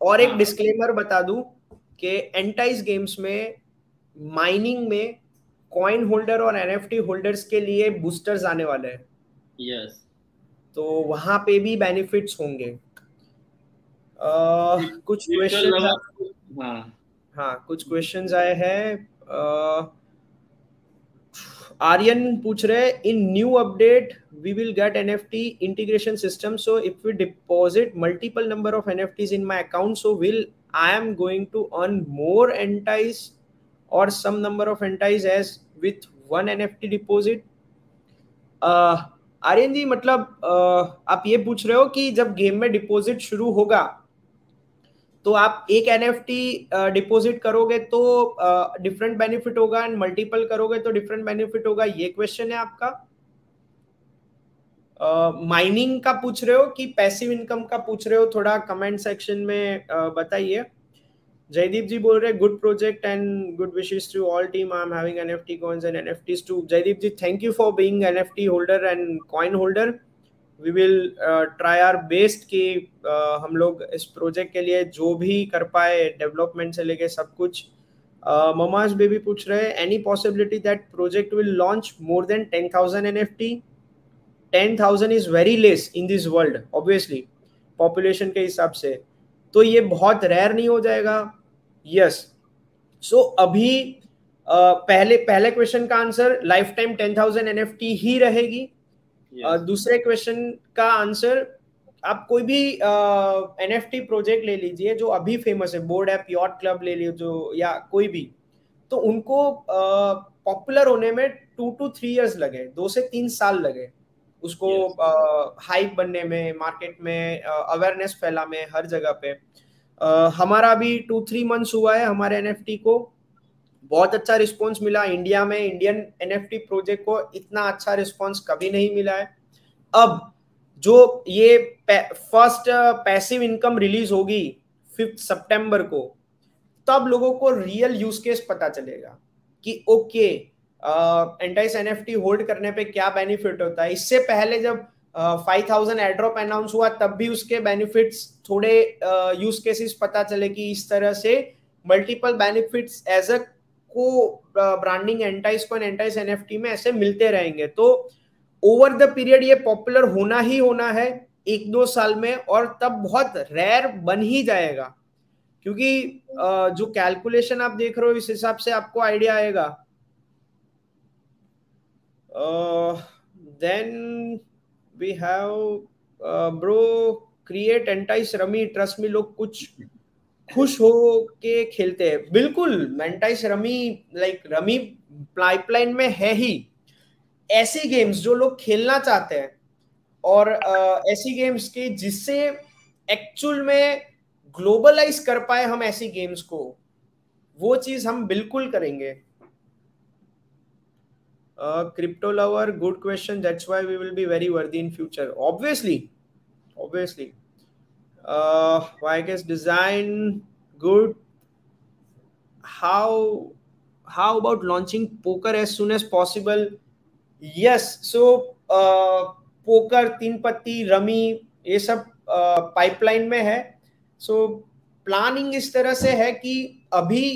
और एक डिस्क्लेमर हाँ। बता दूँ कि एंटाइज गेम्स में माइनिंग में कॉइन होल्डर और एनएफटी होल्डर्स के लिए बूस्टर्स आने वाले हैं। यस तो वहाँ पे भी बेनिफिट्स होंगे। uh, कुछ क्वेश्चन हाँ। हाँ कुछ क्वेश्चंस आए हैं। आर्यन पूछ रहे in new update we will get NFT integration system so if we deposit multiple number of N NFTs in my account so will I am going to earn more Entice और some number of Entice as with one NFT deposit Aryan ji मतलब uh, आप ये पूछ रहे हो कि जब game में डिपॉजिट शुरू होगा तो आप एक एन एफ़ डिपोजिट करोगे तो डिफरेंट uh, बेनिफिट होगा एंड मल्टीपल करोगे तो डिफरेंट बेनिफिट होगा? ये क्वेश्चन है आपका। माइनिंग uh, का पूछ रहे हो कि पैसिव इनकम का पूछ रहे हो? थोड़ा कमेंट सेक्शन में uh, बताइए। जयदीप जी बोल रहे good project and good wishes to all team I am having NFT coins and NFTs to Jaydeep ji thank you for being NFT holder and coin holder we will try our best कि uh, हम लोग इस project के लिए जो भी कर पाए डेवलपमेंट से लेके सब कुछ. ममाज बेबी पूछ रहे हैं any possibility that project will launch more than ten thousand N F T ten thousand is very less in this world obviously population के हिसाब से. तो ये बहुत रेयर नहीं हो जाएगा। यस सो अभी uh, पहले पहले क्वेश्चन का answer lifetime ten thousand N F T ही रहेगी yes. uh, दूसरे क्वेश्चन का आंसर आप कोई भी एन एफ़ टी प्रोजेक्ट ले लीजिए जो अभी फ़ेमस है बोर्ड ऐप यॉट क्लब ले लीजिए जो या कोई भी तो उनको पॉपुलर uh, होने में टू टू थ्री इयर्स लगे दो से तीन साल लगे उसको हाइप yes. uh, बनने में मार्केट में अवेयरनेस uh, फैला में हर जगह पे uh, हमारा भी टू थ्री मंथ्स हुआ है हमारे एनएफटी को। बहुत अच्छा रिस्पॉन्स मिला इंडिया में। इंडियन एनएफटी प्रोजेक्ट को इतना अच्छा रिस्पॉन्स कभी नहीं मिला है। अब जो ये फ़र्स्ट पैसिव इनकम रिलीज़ होगी फिफ्थ सितंबर को तब लोगों को रियल यूज़ केस पता चलेगा कि ओके एंटाइस एनएफटी होल्ड करने पे क्या बेनिफिट होता है। इससे पहले जब फाइव थाउज़ेंड एड्रॉप अनाउंस हुआ तब भी उसके बेनिफिट्स थोड़े यूज़ uh, केसेस पता चले कि इस तरह से multiple benefits as a co branding Entice को एंटाइस एनएफटी में ऐसे मिलते रहेंगे। तो ओवर द पीरियड ये पॉपुलर होना ही होना है एक दो साल में और तब बहुत रेयर बन ही जाएगा। क्योंकि जो कैलकुलेशन आप देख रहे हो इस हिसाब से आपको आइडिया आएगा। Then we have bro create Entice rummy trust me लोग कुछ खुश हो के खेलते हैं। बिल्कुल मेंटाइस रमी लाइक रमी पाइपलाइन में है ही। ऐसे गेम्स जो लोग खेलना चाहते हैं और ऐसी गेम्स के जिससे एक्चुअल में ग्लोबलाइज कर पाए हम ऐसी गेम्स को, वो चीज़ हम बिल्कुल करेंगे। Crypto lover good question that's why we will be very worthy in future obviously obviously guess design good. How how about launching poker as soon as possible? Yes. So uh, poker Teen Patti rummy ये सब pipeline uh, में है so so, planning इस तरह से है कि अभी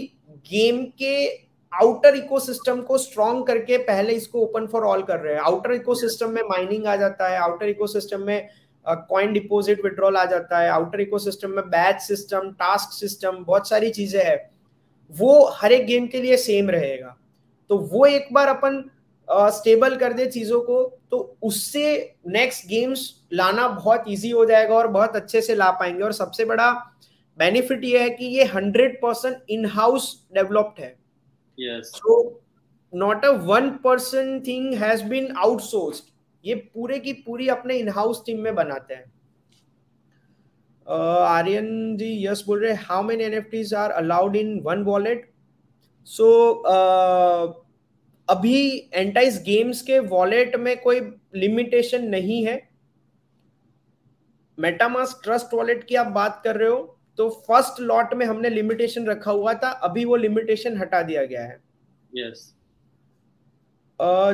गेम के आउटर इकोसिस्टम को स्ट्रॉन्ग करके पहले इसको ओपन फॉर ऑल कर रहे हैं। आउटर इकोसिस्टम में माइनिंग आ जाता है आउटर इकोसिस्टम में कॉइन डिपॉजिट विड्रॉल आ जाता है आउटर इकोसिस्टम में बैच सिस्टम टास्क सिस्टम बहुत सारी चीज़ें हैं। वो हर एक गेम के लिए सेम रहेगा। तो वो एक बार अपन स्टेबल कर दे चीज़ों को तो उससे नेक्स्ट गेम्स लाना बहुत इजी हो जाएगा और बहुत अच्छे से ला पाएँगे। और सबसे बड़ा बेनिफिट ये है कि ये hundred percent in house developed है। So not a one person thing has been outsourced ये पूरे की पूरी अपने इन हाउस टीम में बनाते हैं। आर्यन जी, यस बोल रहे how many NFTs are allowed in one wallet so अभी एंटाइज गेम्स के वॉलेट में कोई लिमिटेशन नहीं है। मेटामास ट्रस्ट वॉलेट की आप बात कर रहे हो? तो फ़र्स्ट लॉट में हमने लिमिटेशन रखा हुआ था अभी वो लिमिटेशन हटा दिया गया है। यस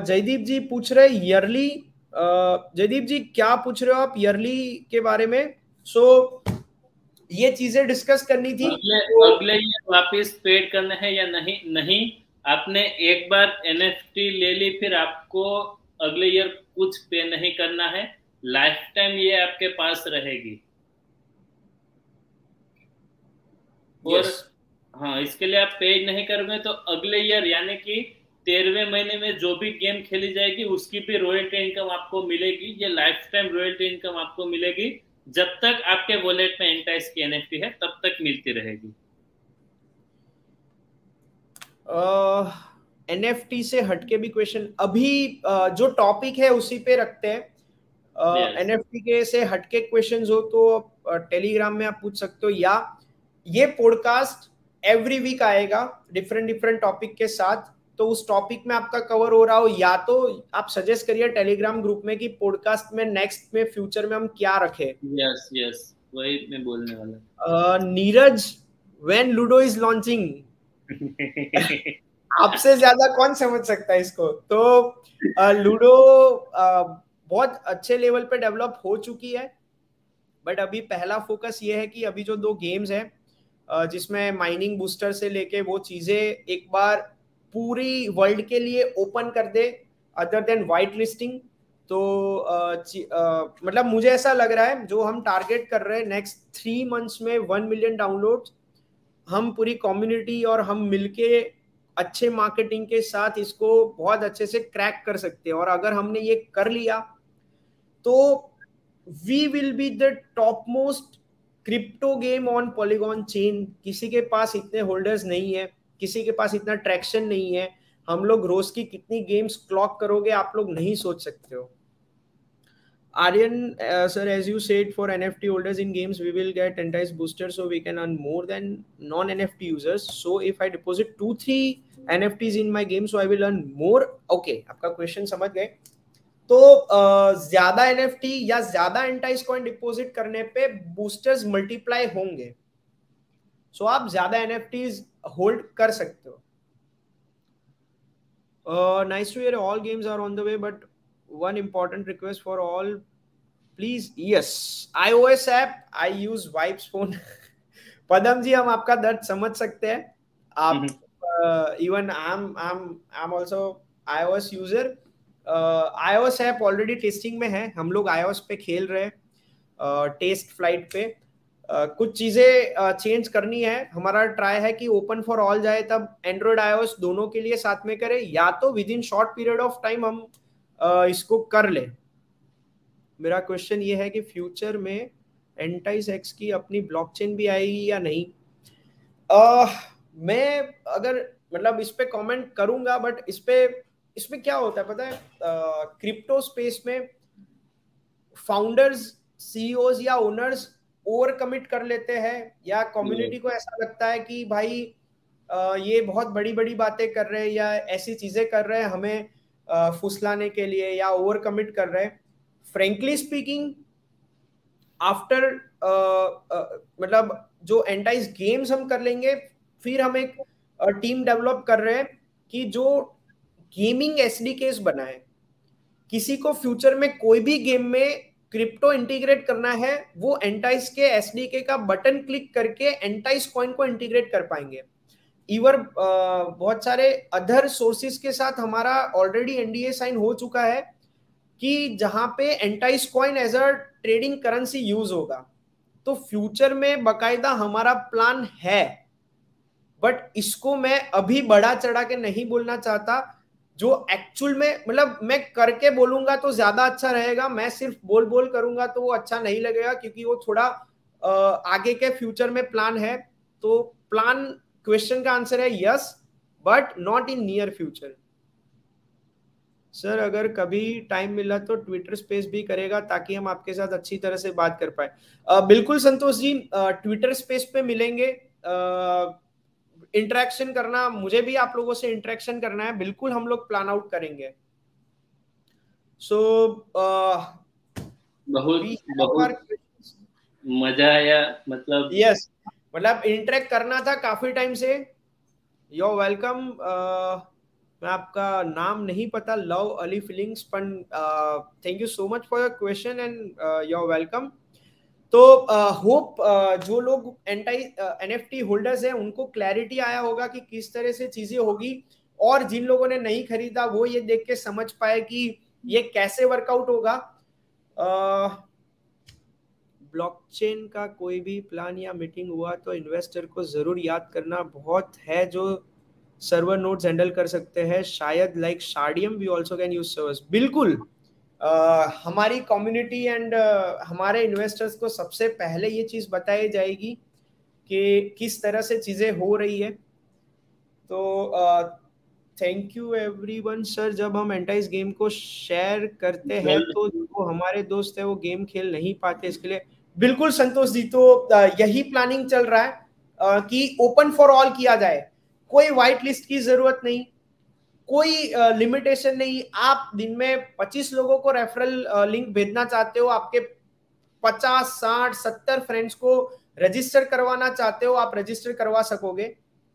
जयदीप जी पूछ रहे ईयरली जयदीप जी क्या पूछ रहे हो आप ईयरली के बारे में? सो so, ये चीज़ें डिस्कस करनी थी। अगले, तो, अगले ईयर वापस पेड करना है या नहीं? नहीं। आपने एक बार एनएफटी ले ली फिर आपको अगले ईयर कुछ पे नहीं करना है। लाइफ टाइम ये आपके पास रहेगी। और yes. हाँ इसके लिए आप पे नहीं करोगे तो अगले ईयर यानी कि तेरहवें महीने में जो भी गेम खेली जाएगी उसकी भी रॉयल्टी इनकम आपको मिलेगी। ये लाइफ टाइम रॉयल्टी इनकम आपको मिलेगी। जब तक आपके वॉलेट में एंटाइस की एनएफटी है तब तक मिलती रहेगी। एनएफटी uh, से हटके भी क्वेश्चन अभी uh, जो टॉपिक है उसी पे रखते हैं। एनएफटी uh, के से हटके क्वेश्चंस हो तो टेलीग्राम में आप पूछ सकते हो या ये पॉडकास्ट एवरी वीक आएगा डिफरेंट डिफरेंट टॉपिक के साथ। तो उस टॉपिक में आपका कवर हो रहा हो या तो आप सजेस्ट करिए टेलीग्राम ग्रुप में कि पॉडकास्ट में नेक्स्ट में फ्यूचर में हम क्या रखे। यस यस वही मैं बोलने वाला। uh, Neeraj when ludo is launching आपसे ज़्यादा कौन समझ सकता है इसको? तो लूडो बहुत अच्छे लेवल पे डेवलप हो चुकी है। बट अभी पहला फोकस ये है कि अभी जो दो गेम्स है जिसमें माइनिंग बूस्टर से लेके वो चीज़ें एक बार पूरी वर्ल्ड के लिए ओपन कर दे अदर देन वाइट लिस्टिंग तो आ, मतलब मुझे ऐसा लग रहा है जो हम टारगेट कर रहे हैं नेक्स्ट थ्री मंथ्स में वन मिलियन डाउनलोड हम पूरी कम्युनिटी और हम मिलके अच्छे मार्केटिंग के साथ इसको बहुत अच्छे से क्रैक कर सकते हैं। और अगर हमने ये कर लिया तो we will be the top most crypto game on Polygon chain, किसी के पास इतने होल्डर्स नहीं है, किसी के पास इतना ट्रैक्शन नहीं है, हम लोग रोज की कितनी गेम्स क्लॉक करोगे आप लोग नहीं सोच सकते हो। Aryan sir as you said for N F T holders in games we will get Entice booster so we can earn more than non N F T users so if I deposit two three N F Ts in my games I will earn more okay आपका question समझ गए। तो ज़्यादा NFT या ज़्यादा एंटाइज coin deposit करने पे boosters multiply होंगे। सो so, आप ज़्यादा एनएफटीज होल्ड कर सकते हो। Nice to hear all games are on the way but one important request for all please yes iOS app I use wipes phone Padam ji हम आपका दर्द समझ सकते हैं। आप even I am I am I am also iOS user iOS app already testing में है। हम लोग आईओएस पे खेल रहे हैं टेस्ट uh, फ़्लाइट पे। Uh, कुछ चीज़ें चेंज uh, करनी है। हमारा ट्राई है कि ओपन फॉर ऑल जाए तब एंड्रॉइड आईओएस दोनों के लिए साथ में करें या तो within short period of time हम uh, इसको कर ले। मेरा क्वेश्चन ये है कि फ्यूचर में एंटाइस एक्स की अपनी ब्लॉकचेन भी आएगी या नहीं? आ, मैं अगर मतलब इस पे कमेंट करूँगा बट इस पे इसमें क्या होता है पता है? क्रिप्टो स्पेस में फाउंडर्स सीईओज या ओनर्स ओवर कमिट कर लेते हैं या कम्युनिटी को ऐसा लगता है कि भाई ये बहुत बड़ी बड़ी बातें कर रहे हैं या ऐसी चीज़ें कर रहे हैं हमें फुसलाने के लिए या ओवर कमिट कर रहे हैं। फ्रेंकली स्पीकिंग आफ्टर मतलब जो एंटाइज गेम्स हम कर लेंगे फिर हम एक टीम डेवलप कर रहे हैं कि जो गेमिंग एस डी केस बनाए। किसी को फ्यूचर में कोई भी गेम में क्रिप्टो इंटीग्रेट करना है, वो एंटाइस के एस का बटन क्लिक करके एंटाइस कॉइन को इंटीग्रेट कर पाएँगे। इवर बहुत सारे अदर सोर्सेस के साथ हमारा ऑलरेडी एनडीए साइन हो चुका है कि जहाँ पे Entice coin as a trading currency use होगा। तो फ्यूचर में बकायदा हमारा प्लान है बट इसको मैं अभी बड़ा चढ़ा के नहीं बोलना चाहता। जो एक्चुअल में मतलब मैं करके बोलूँगा तो ज़्यादा अच्छा रहेगा, मैं सिर्फ़ बोल बोल करूँगा तो वो अच्छा नहीं लगेगा क्योंकि वो थोड़ा आगे के फ्यूचर में प्लान है। तो प्लान क्वेश्चन का आंसर है yes but not in near future sir अगर कभी टाइम मिला तो ट्विटर स्पेस भी करेगा ताकि हम आपके साथ अच्छी तरह से बात कर पाए। बिल्कुल संतोष जी ट्विटर स्पेस पे मिलेंगे। इंटरेक्शन करना मुझे भी आप लोगों से इंटरेक्शन करना है बिल्कुल हम लोग प्लान आउट करेंगे। सो so, uh, बहुत बहुत मज़ा आया मतलब यस yes, मतलब इंटरेक्ट करना था काफ़ी टाइम से। यो वेलकम मैं आपका नाम नहीं पता लव अली फीलिंग्स पण thank you so much for your question and your welcome तो होप uh, जो लोग एंटाई एनएफटी होल्डर्स हैं उनको क्लैरिटी आया होगा कि किस तरह से चीज़ें होगी। और जिन लोगों ने नहीं खरीदा वो ये देख के समझ पाए कि ये कैसे वर्कआउट होगा। ब्लॉकचेन का कोई भी प्लान या मीटिंग हुआ तो इन्वेस्टर को ज़रूर याद करना। बहुत है जो सर्वर नोड्स हैंडल कर सकते हैं। शायद like Shardeum we also can use servers बिल्कुल। Uh, हमारी कम्युनिटी एंड uh, हमारे इन्वेस्टर्स को सबसे पहले ये चीज़ बताई जाएगी कि किस तरह से चीज़ें हो रही है। तो थैंक यू एवरीवन सर जब हम एंटाइज गेम को शेयर करते हैं तो जो हमारे दोस्त है वो गेम खेल नहीं पाते इसके लिए बिल्कुल संतोष जी तो यही प्लानिंग चल रहा है कि ओपन फॉर ऑल किया जाए। कोई व्हाइट लिस्ट की ज़रूरत नहीं। कोई लिमिटेशन नहीं। आप दिन में 25 लोगों को रेफरल लिंक भेजना चाहते हो आपके 50 60 70 फ्रेंड्स को रजिस्टर करवाना चाहते हो आप रजिस्टर करवा सकोगे।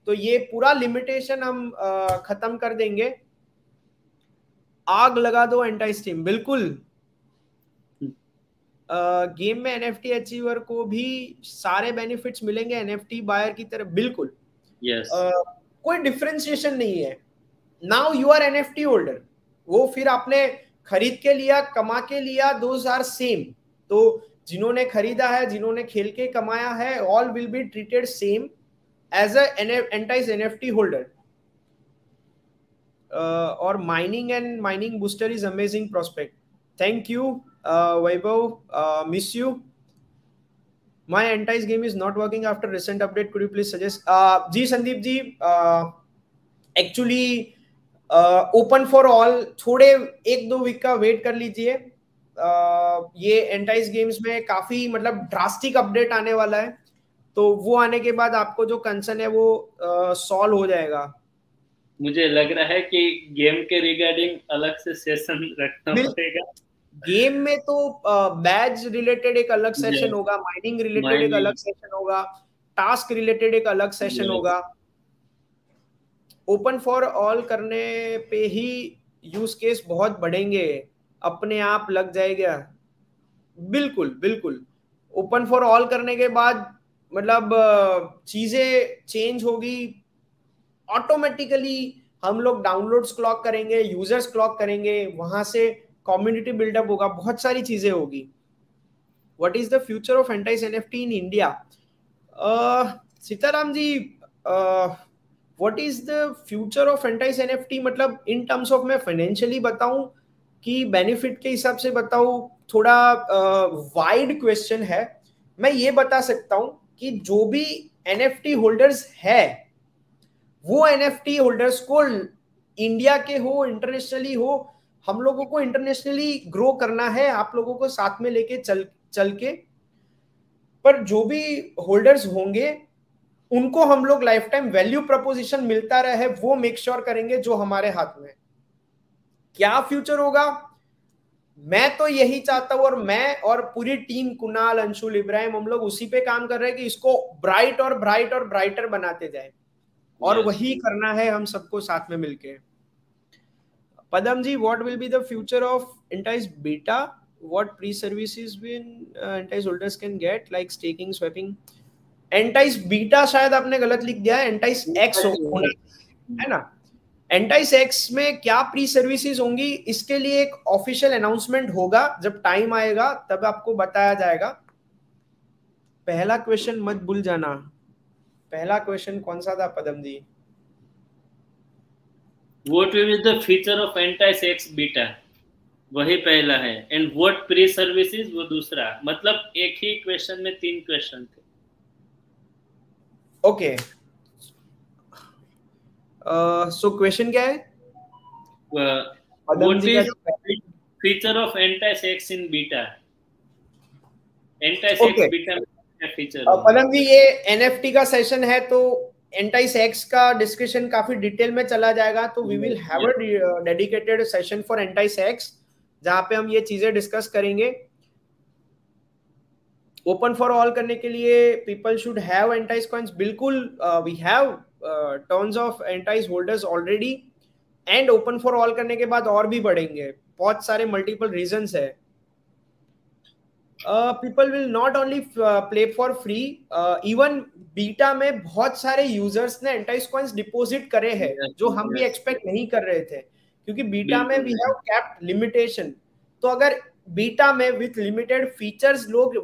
तो ये पूरा लिमिटेशन हम खत्म कर देंगे। आग लगा दो एंटाई स्टीम बिल्कुल गेम में एनएफटी अचीवर को भी सारे बेनिफिट्स मिलेंगे एनएफटी बायर की तरफ़ बिल्कुल। Yes. uh, कोई डिफ्रेंसिएशन नहीं है। Now you are N F T holder वो फिर आपने खरीद के लिया कमा के लिया दो आर सेम तो जिन्होंने खरीदा है जिन्होंने खेल के कमाया है all will be treated same as Entice N F T holder और mining and mining booster is amazing prospect thank you Vaibhav miss you my entice game is not working after recent update. Could you please suggest? Uh, ji Sandeep ji actually uh, open for all थोड़े एक दो week का wait कर लीजिए। ये एंटाइज games में काफ़ी मतलब ड्रास्टिक अपडेट आने वाला है। तो वो आने के बाद आपको जो कंसर्न है वो सॉल्व हो जाएगा। मुझे लग रहा है कि गेम के रिगार्डिंग अलग से सेशन रखना पड़ेगा। गेम में तो बैज रिलेटेड एक अलग सेशन होगा माइनिंग रिलेटेड एक अलग सेशन होगा टास्क रिलेटेड एक अलग सेशन होगा। ओपन फॉर ऑल करने पे ही यूज़ केस बहुत बढ़ेंगे। अपने आप लग जाएगा। बिल्कुल बिल्कुल। ओपन फॉर ऑल करने के बाद मतलब चीज़ें चेंज होगी। ऑटोमेटिकली हम लोग डाउनलोड्स क्लॉक करेंगे यूज़र्स क्लॉक करेंगे, वहाँ से कम्युनिटी बिल्डअप होगा, बहुत सारी चीज़ें होगी। What is the future of Entice N F T in India Sitaram ji what is the future of Entice N F T मतलब इन टर्म्स ऑफ़ मैं फाइनेंशियली बताऊँ कि बेनिफिट के हिसाब से बताऊँ थोड़ा वाइड uh, क्वेश्चन है। मैं ये बता सकता हूँ कि जो भी एन एफ़ टी होल्डर्स है वो एन एफ़ टी होल्डर्स को इंडिया के हो इंटरनेशनली हो हम लोगों को इंटरनेशनली ग्रो करना है आप लोगों को साथ में लेके चल चल के। पर जो भी होल्डर्स होंगे उनको हम लोग लाइफ टाइम वैल्यू प्रपोजिशन मिलता रहे वो मेक श्योर sure करेंगे जो हमारे हाथ में क्या फ्यूचर होगा मैं तो यही चाहता हूँ और मैं और पूरी टीम कुणाल अंशुल इब्राहिम हम लोग उसी पे काम कर रहे हैं कि इसको ब्राइट और ब्राइट और ब्राइटर बनाते जाए और yes. वही करना है हम सबको साथ में मिलके Padam ji will will be the future of Beta? What pre-services will uh, Entice holders can get like staking, swapping? Entice Beta शायद आपने गलत लिख दिया है। Entice X होना है ना? एंटाइस एक्स में क्या प्री सर्विसेज़ होंगी इसके लिए एक ऑफिशियल अनाउंसमेंट होगा। जब टाइम आएगा तब आपको बताया जाएगा। पहला क्वेश्चन मत भूल जाना। पहला क्वेश्चन कौन सा था Padam ji? What will be the feature of Entice X beta वही पहला है। एंड व्हाट प्री सर्विसेज़ वो दूसरा। मतलब एक ही क्वेश्चन में तीन क्वेश्चन थे। ओके सो क्वेश्चन क्या है what is feature of Entice X in beta X beta feature Padam ji ये एनएफटी का सेशन है तो एंटाइस एक्स का डिस्कशन काफ़ी डिटेल में चला जाएगा तो we will have a dedicated session for Entice X जहाँ पे हम ये चीज़ें डिस्कस करेंगे। ओपन फॉर ऑल करने के लिए people should have Entice coins बिल्कुल we have turns of Entice holders already and open for all करने के बाद और भी बढ़ेंगे। बहुत सारे मल्टीपल रीजंस है। People will not only play for free even beta में बहुत सारे यूज़र्स ने एंटाइस कॉइंस डिपॉजिट करे हैं जो हम भी एक्सपेक्ट नहीं कर रहे थे। क्योंकि बीटा में वी हैव कैप्ड लिमिटेशन तो अगर बीटा में विथ लिमिटेड फीचर्स लोग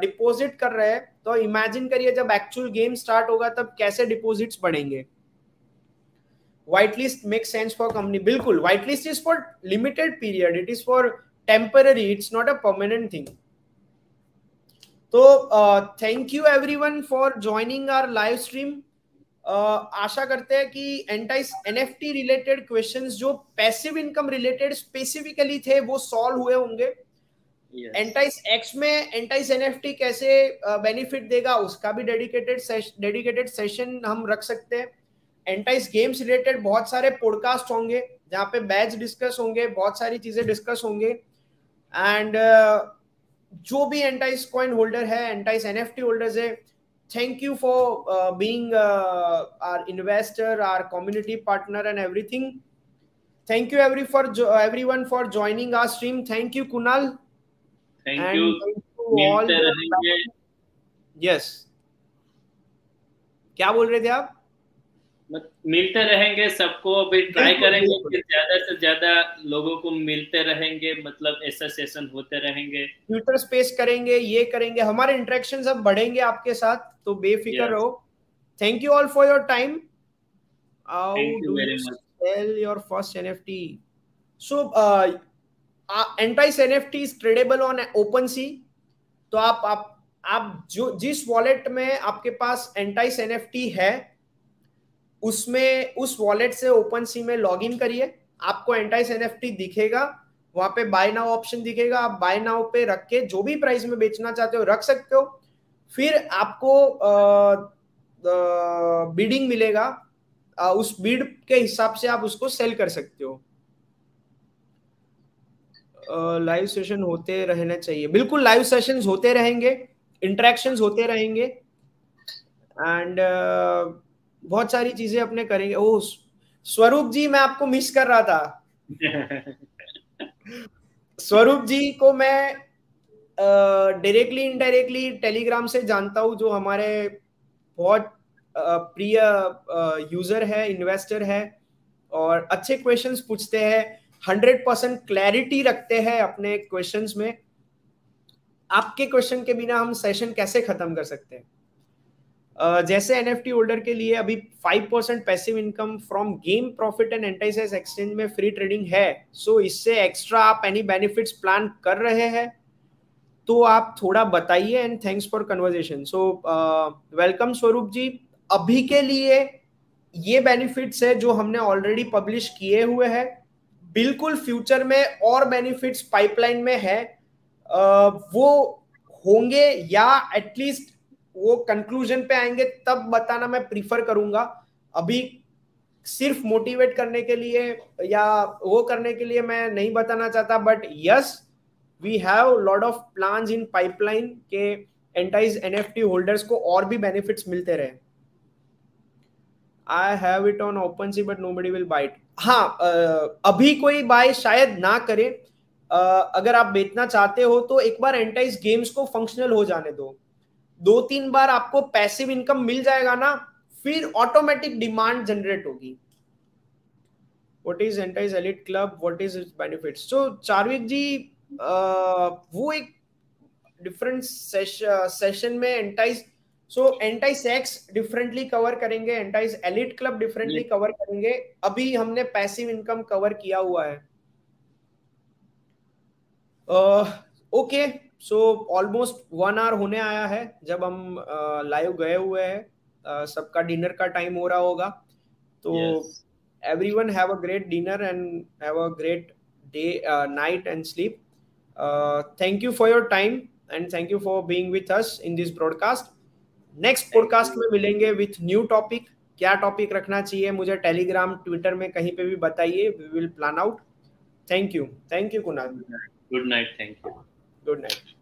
डिपॉजिट कर रहे हैं। तो इमेजिन करिए, जब एक्चुअल गेम स्टार्ट होगा, तब कैसे डिपॉजिट्स बढ़ेंगे? White list make sense for company बिल्कुल white list is for limited period it is for temporary it's not a permanent thing तो thank you everyone for joining our live stream आशा करते हैं कि entice NFT related questions जो passive income related specifically थे, वो solve हुए होंगे। Entice X में एंटाइस एनएफटी कैसे बेनिफिट uh, देगा उसका भी डेडिकेटेड डेडिकेटेड सेशन हम रख सकते हैं। एंटाइस गेम्स रिलेटेड बहुत सारे पॉडकास्ट होंगे जहाँ पे बैच डिस्कस होंगे बहुत सारी चीज़ें डिस्कस होंगे। एंड uh, जो भी एंटाइस कॉइन होल्डर है एंटाइस एनएफटी होल्डर्स है thank you for uh, being uh, our investor our community partner and everything. Thank you every for jo- everyone for joining our stream. Thank you. thank you, thank you all yes. क्या बोल रहे थे आप? मिलते रहेंगे सबको अभी try करेंगे कि ज़्यादा से ज़्यादा लोगों को मिलते रहेंगे मतलब ऐसा सेशन होते रहेंगे। ट्विटर स्पेस करेंगे ये करेंगे हमारे इंटरेक्शन अब बढ़ेंगे आपके साथ तो बेफिक्र yes. रहो। Thank you all for your time do you sell your first NFT so entice NFT is tradable on OpenSea तो आप आप आप जो जिस वॉलेट में आपके पास एंटाइस एनएफटी है उसमें उस वॉलेट से ओपन सी में लॉग इन करिए। आपको एंटाइस एनएफटी दिखेगा वहाँ पे बाय नाउ ऑप्शन दिखेगा। आप बाय नाउ पे रख के जो भी प्राइस में बेचना चाहते हो रख सकते हो। फिर आपको बीडिंग मिलेगा। आ, उस बीड के हिसाब से आप उसको सेल कर सकते हो। लाइव सेशन होते रहने चाहिए। बिल्कुल लाइव सेशंस होते रहेंगे इंटरेक्शंस होते रहेंगे। एंड uh, बहुत सारी चीज़ें अपने करेंगे। ओ स्वरूप जी मैं आपको मिस कर रहा था। *laughs* स्वरूप जी को मैं डायरेक्टली इनडायरेक्टली टेलीग्राम से जानता हूँ जो हमारे बहुत प्रिय यूज़र है इन्वेस्टर है और अच्छे क्वेश्चंस पूछते हैं। हंड्रेड परसेंट क्लैरिटी रखते हैं अपने क्वेश्चन में। आपके क्वेश्चन के बिना हम सेशन कैसे खत्म कर सकते हैं? जैसे एनएफटी होल्डर के लिए अभी five percent passive income from game profit and एंटाइसेस exchange में फ्री ट्रेडिंग है। सो so, इससे एक्स्ट्रा आप एनी बेनिफिट्स प्लान कर रहे हैं तो आप थोड़ा बताइए and thanks for conversation so welcome Swaroop ji. अभी के लिए ये बेनिफिट्स है जो हमने ऑलरेडी पब्लिश किए हुए हैं। बिल्कुल फ्यूचर में और बेनिफिट्स पाइपलाइन में है वो होंगे या एटलीस्ट वो कंक्लूजन पे आएँगे, तब बताना मैं प्रीफर करूँगा। अभी सिर्फ़ मोटिवेट करने के लिए या वो करने के लिए मैं नहीं बताना चाहता but yes we have lot of plan in pipeline के एंटाइज एनएफटी होल्डर्स को और भी बेनिफिट्स मिलते रहे। I have it on OpenSea but nobody will bite हाँ अभी कोई बाय शायद ना करे। अगर आप बेचना चाहते हो तो एक बार एंटाइज गेम्स को फंक्शनल हो जाने दो। दो तीन बार आपको पैसिव इनकम मिल जाएगा ना फिर ऑटोमेटिक डिमांड जनरेट होगी। What is एंटाइज elite club what is its benefits so Charvik ji आ, वो एक डिफरेंट सेशन में एंटाइज so anti sex differently cover करेंगे एंटाई एलिट क्लब डिफरेंटली कवर करेंगे। अभी हमने पैसिव इनकम कवर किया हुआ है। Okay so almost one hour होने आया है जब हम लाइव uh, गए हुए हैं। Uh, सबका डिनर का टाइम हो रहा होगा। तो everyone have a great dinner and have a great day night and sleep thank you for your time and thank you for being with us in this broadcast next podcast में मिलेंगे with new topic क्या topic रखना चाहिए मुझे Telegram Twitter में कहीं पे भी बताइए. We will plan out thank you thank you Kunal good night thank you good night